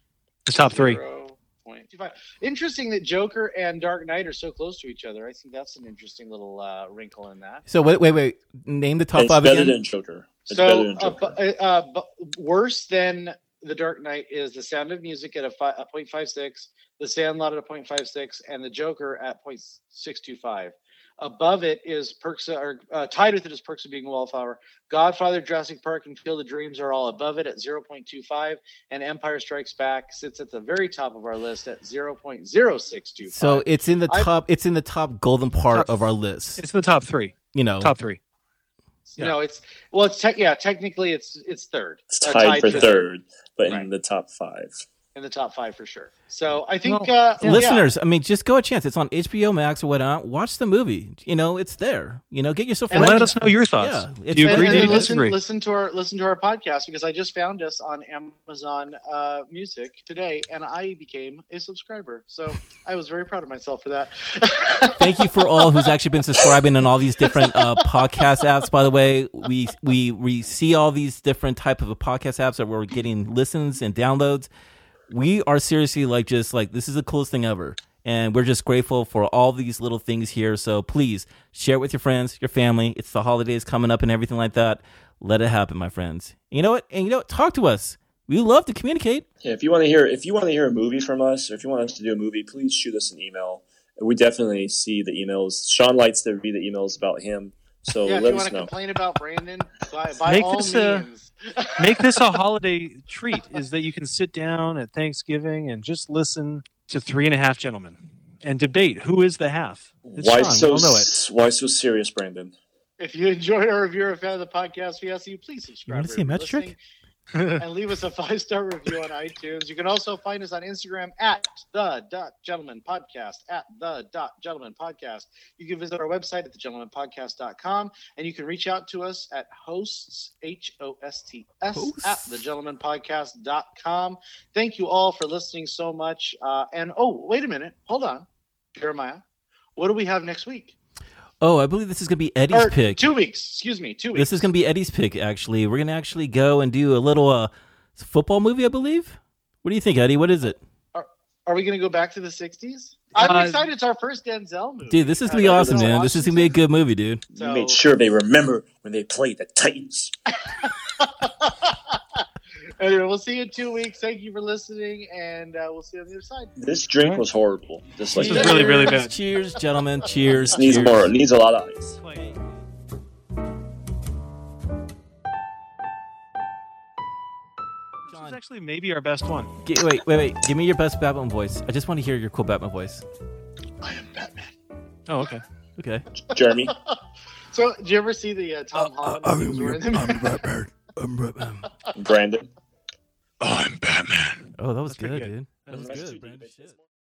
The top three. Zero point two five. Interesting that Joker and Dark Knight are so close to each other. I think that's an interesting little uh, wrinkle in that. So wait wait wait. Name the top it's five better again. than Joker. It's better so than uh, Joker. uh, bu- worse than The Dark Knight is The Sound of Music at a, fi- a 0.56, The Sandlot at a 0.56, and The Joker at 0.625. Above it is Perks, or uh, tied with it is Perks of Being a Wallflower. Godfather, Jurassic Park, and Field of Dreams are all above it at 0.25, and Empire Strikes Back sits at the very top of our list at 0.0625. So it's in the I- top. It's in the top golden part Top- of our list. It's the top three. You know, Top three. You know, it's well, it's tech yeah, technically it's it's third. It's Uh, tied for for third, but in the top five. In the top five for sure. So I think Well, uh, yeah. listeners. I mean, just go a chance. It's on HBO Max or whatnot. Watch the movie. You know, it's there. You know, get yourself. And And let us know your thoughts. Yeah, it's- do you And- agree? and Do you listen, disagree? listen to our listen to our podcast because I just found us on Amazon uh, Music today, and I became a subscriber. So I was very proud of myself for that. Thank you for all who's actually been subscribing on all these different uh, podcast apps. By the way, we we we see all these different type of podcast apps that we're getting listens and downloads. We are seriously like just like this is the coolest thing ever, and we're just grateful for all these little things here. So please share it with your friends, your family. It's the holidays coming up and everything like that. Let it happen, my friends. You know what? And you know what? Talk to us. We love to communicate. Yeah, if you want to hear if you want to hear a movie from us, or if you want us to do a movie, please shoot us an email. We definitely see the emails. Sean likes to read the emails about him, so yeah, if you let want us to know. complain about Brandon, by, by Make all this, means. Make this a holiday treat. Is that you can sit down at Thanksgiving and just listen to Three and a Half Gentlemen and debate who is the half. It's Why Sean. so We'll know it. s- why so serious, Brandon? If you enjoyed our review or a fan of the podcast, we ask you please subscribe. wanna see a wherever match you're trick? listening, and leave us a five star review on iTunes. You can also find us on Instagram at the dot gentleman podcast at the dot gentleman podcast. You can visit our website at thegentlemanpodcast.com and you can reach out to us at hosts H O S T S at thegentlemanpodcast.com. Thank you all for listening so much. Uh, and oh, wait a minute, hold on, Jeremiah. What do we have next week? Oh, I believe this is gonna be Eddie's Or pick. Two weeks. Excuse me. Two weeks. This is going to be Eddie's pick, actually. We're going to actually go and do a little uh, football movie, I believe. What do you think, Eddie? What is it? Are we going to go back to the 60s? I'm Uh, excited. It's our first Denzel movie. Dude, this is Uh, going to be awesome, Denzel man. This is going to be a good movie, dude. You So- made sure they remember when they played the Titans. anyway, we'll see you in two weeks. Thank you for listening, and uh, we'll see you on the other side. This drink was horrible. Just like This is really, really bad. Cheers, gentlemen. Cheers. needs cheers. more. Needs a lot of ice. This is actually maybe our best one. G- wait, wait, wait. Give me your best Batman voice. I just want to hear your cool Batman voice. I am Batman. Oh, okay. Okay. Jeremy, So, did you ever see the uh, Tom Holland? movies where in the- Batman. I'm Batman. Brandon. I'm Batman. Oh, that was That's pretty good, good. dude. That That was was good, good. Brandon. Shit.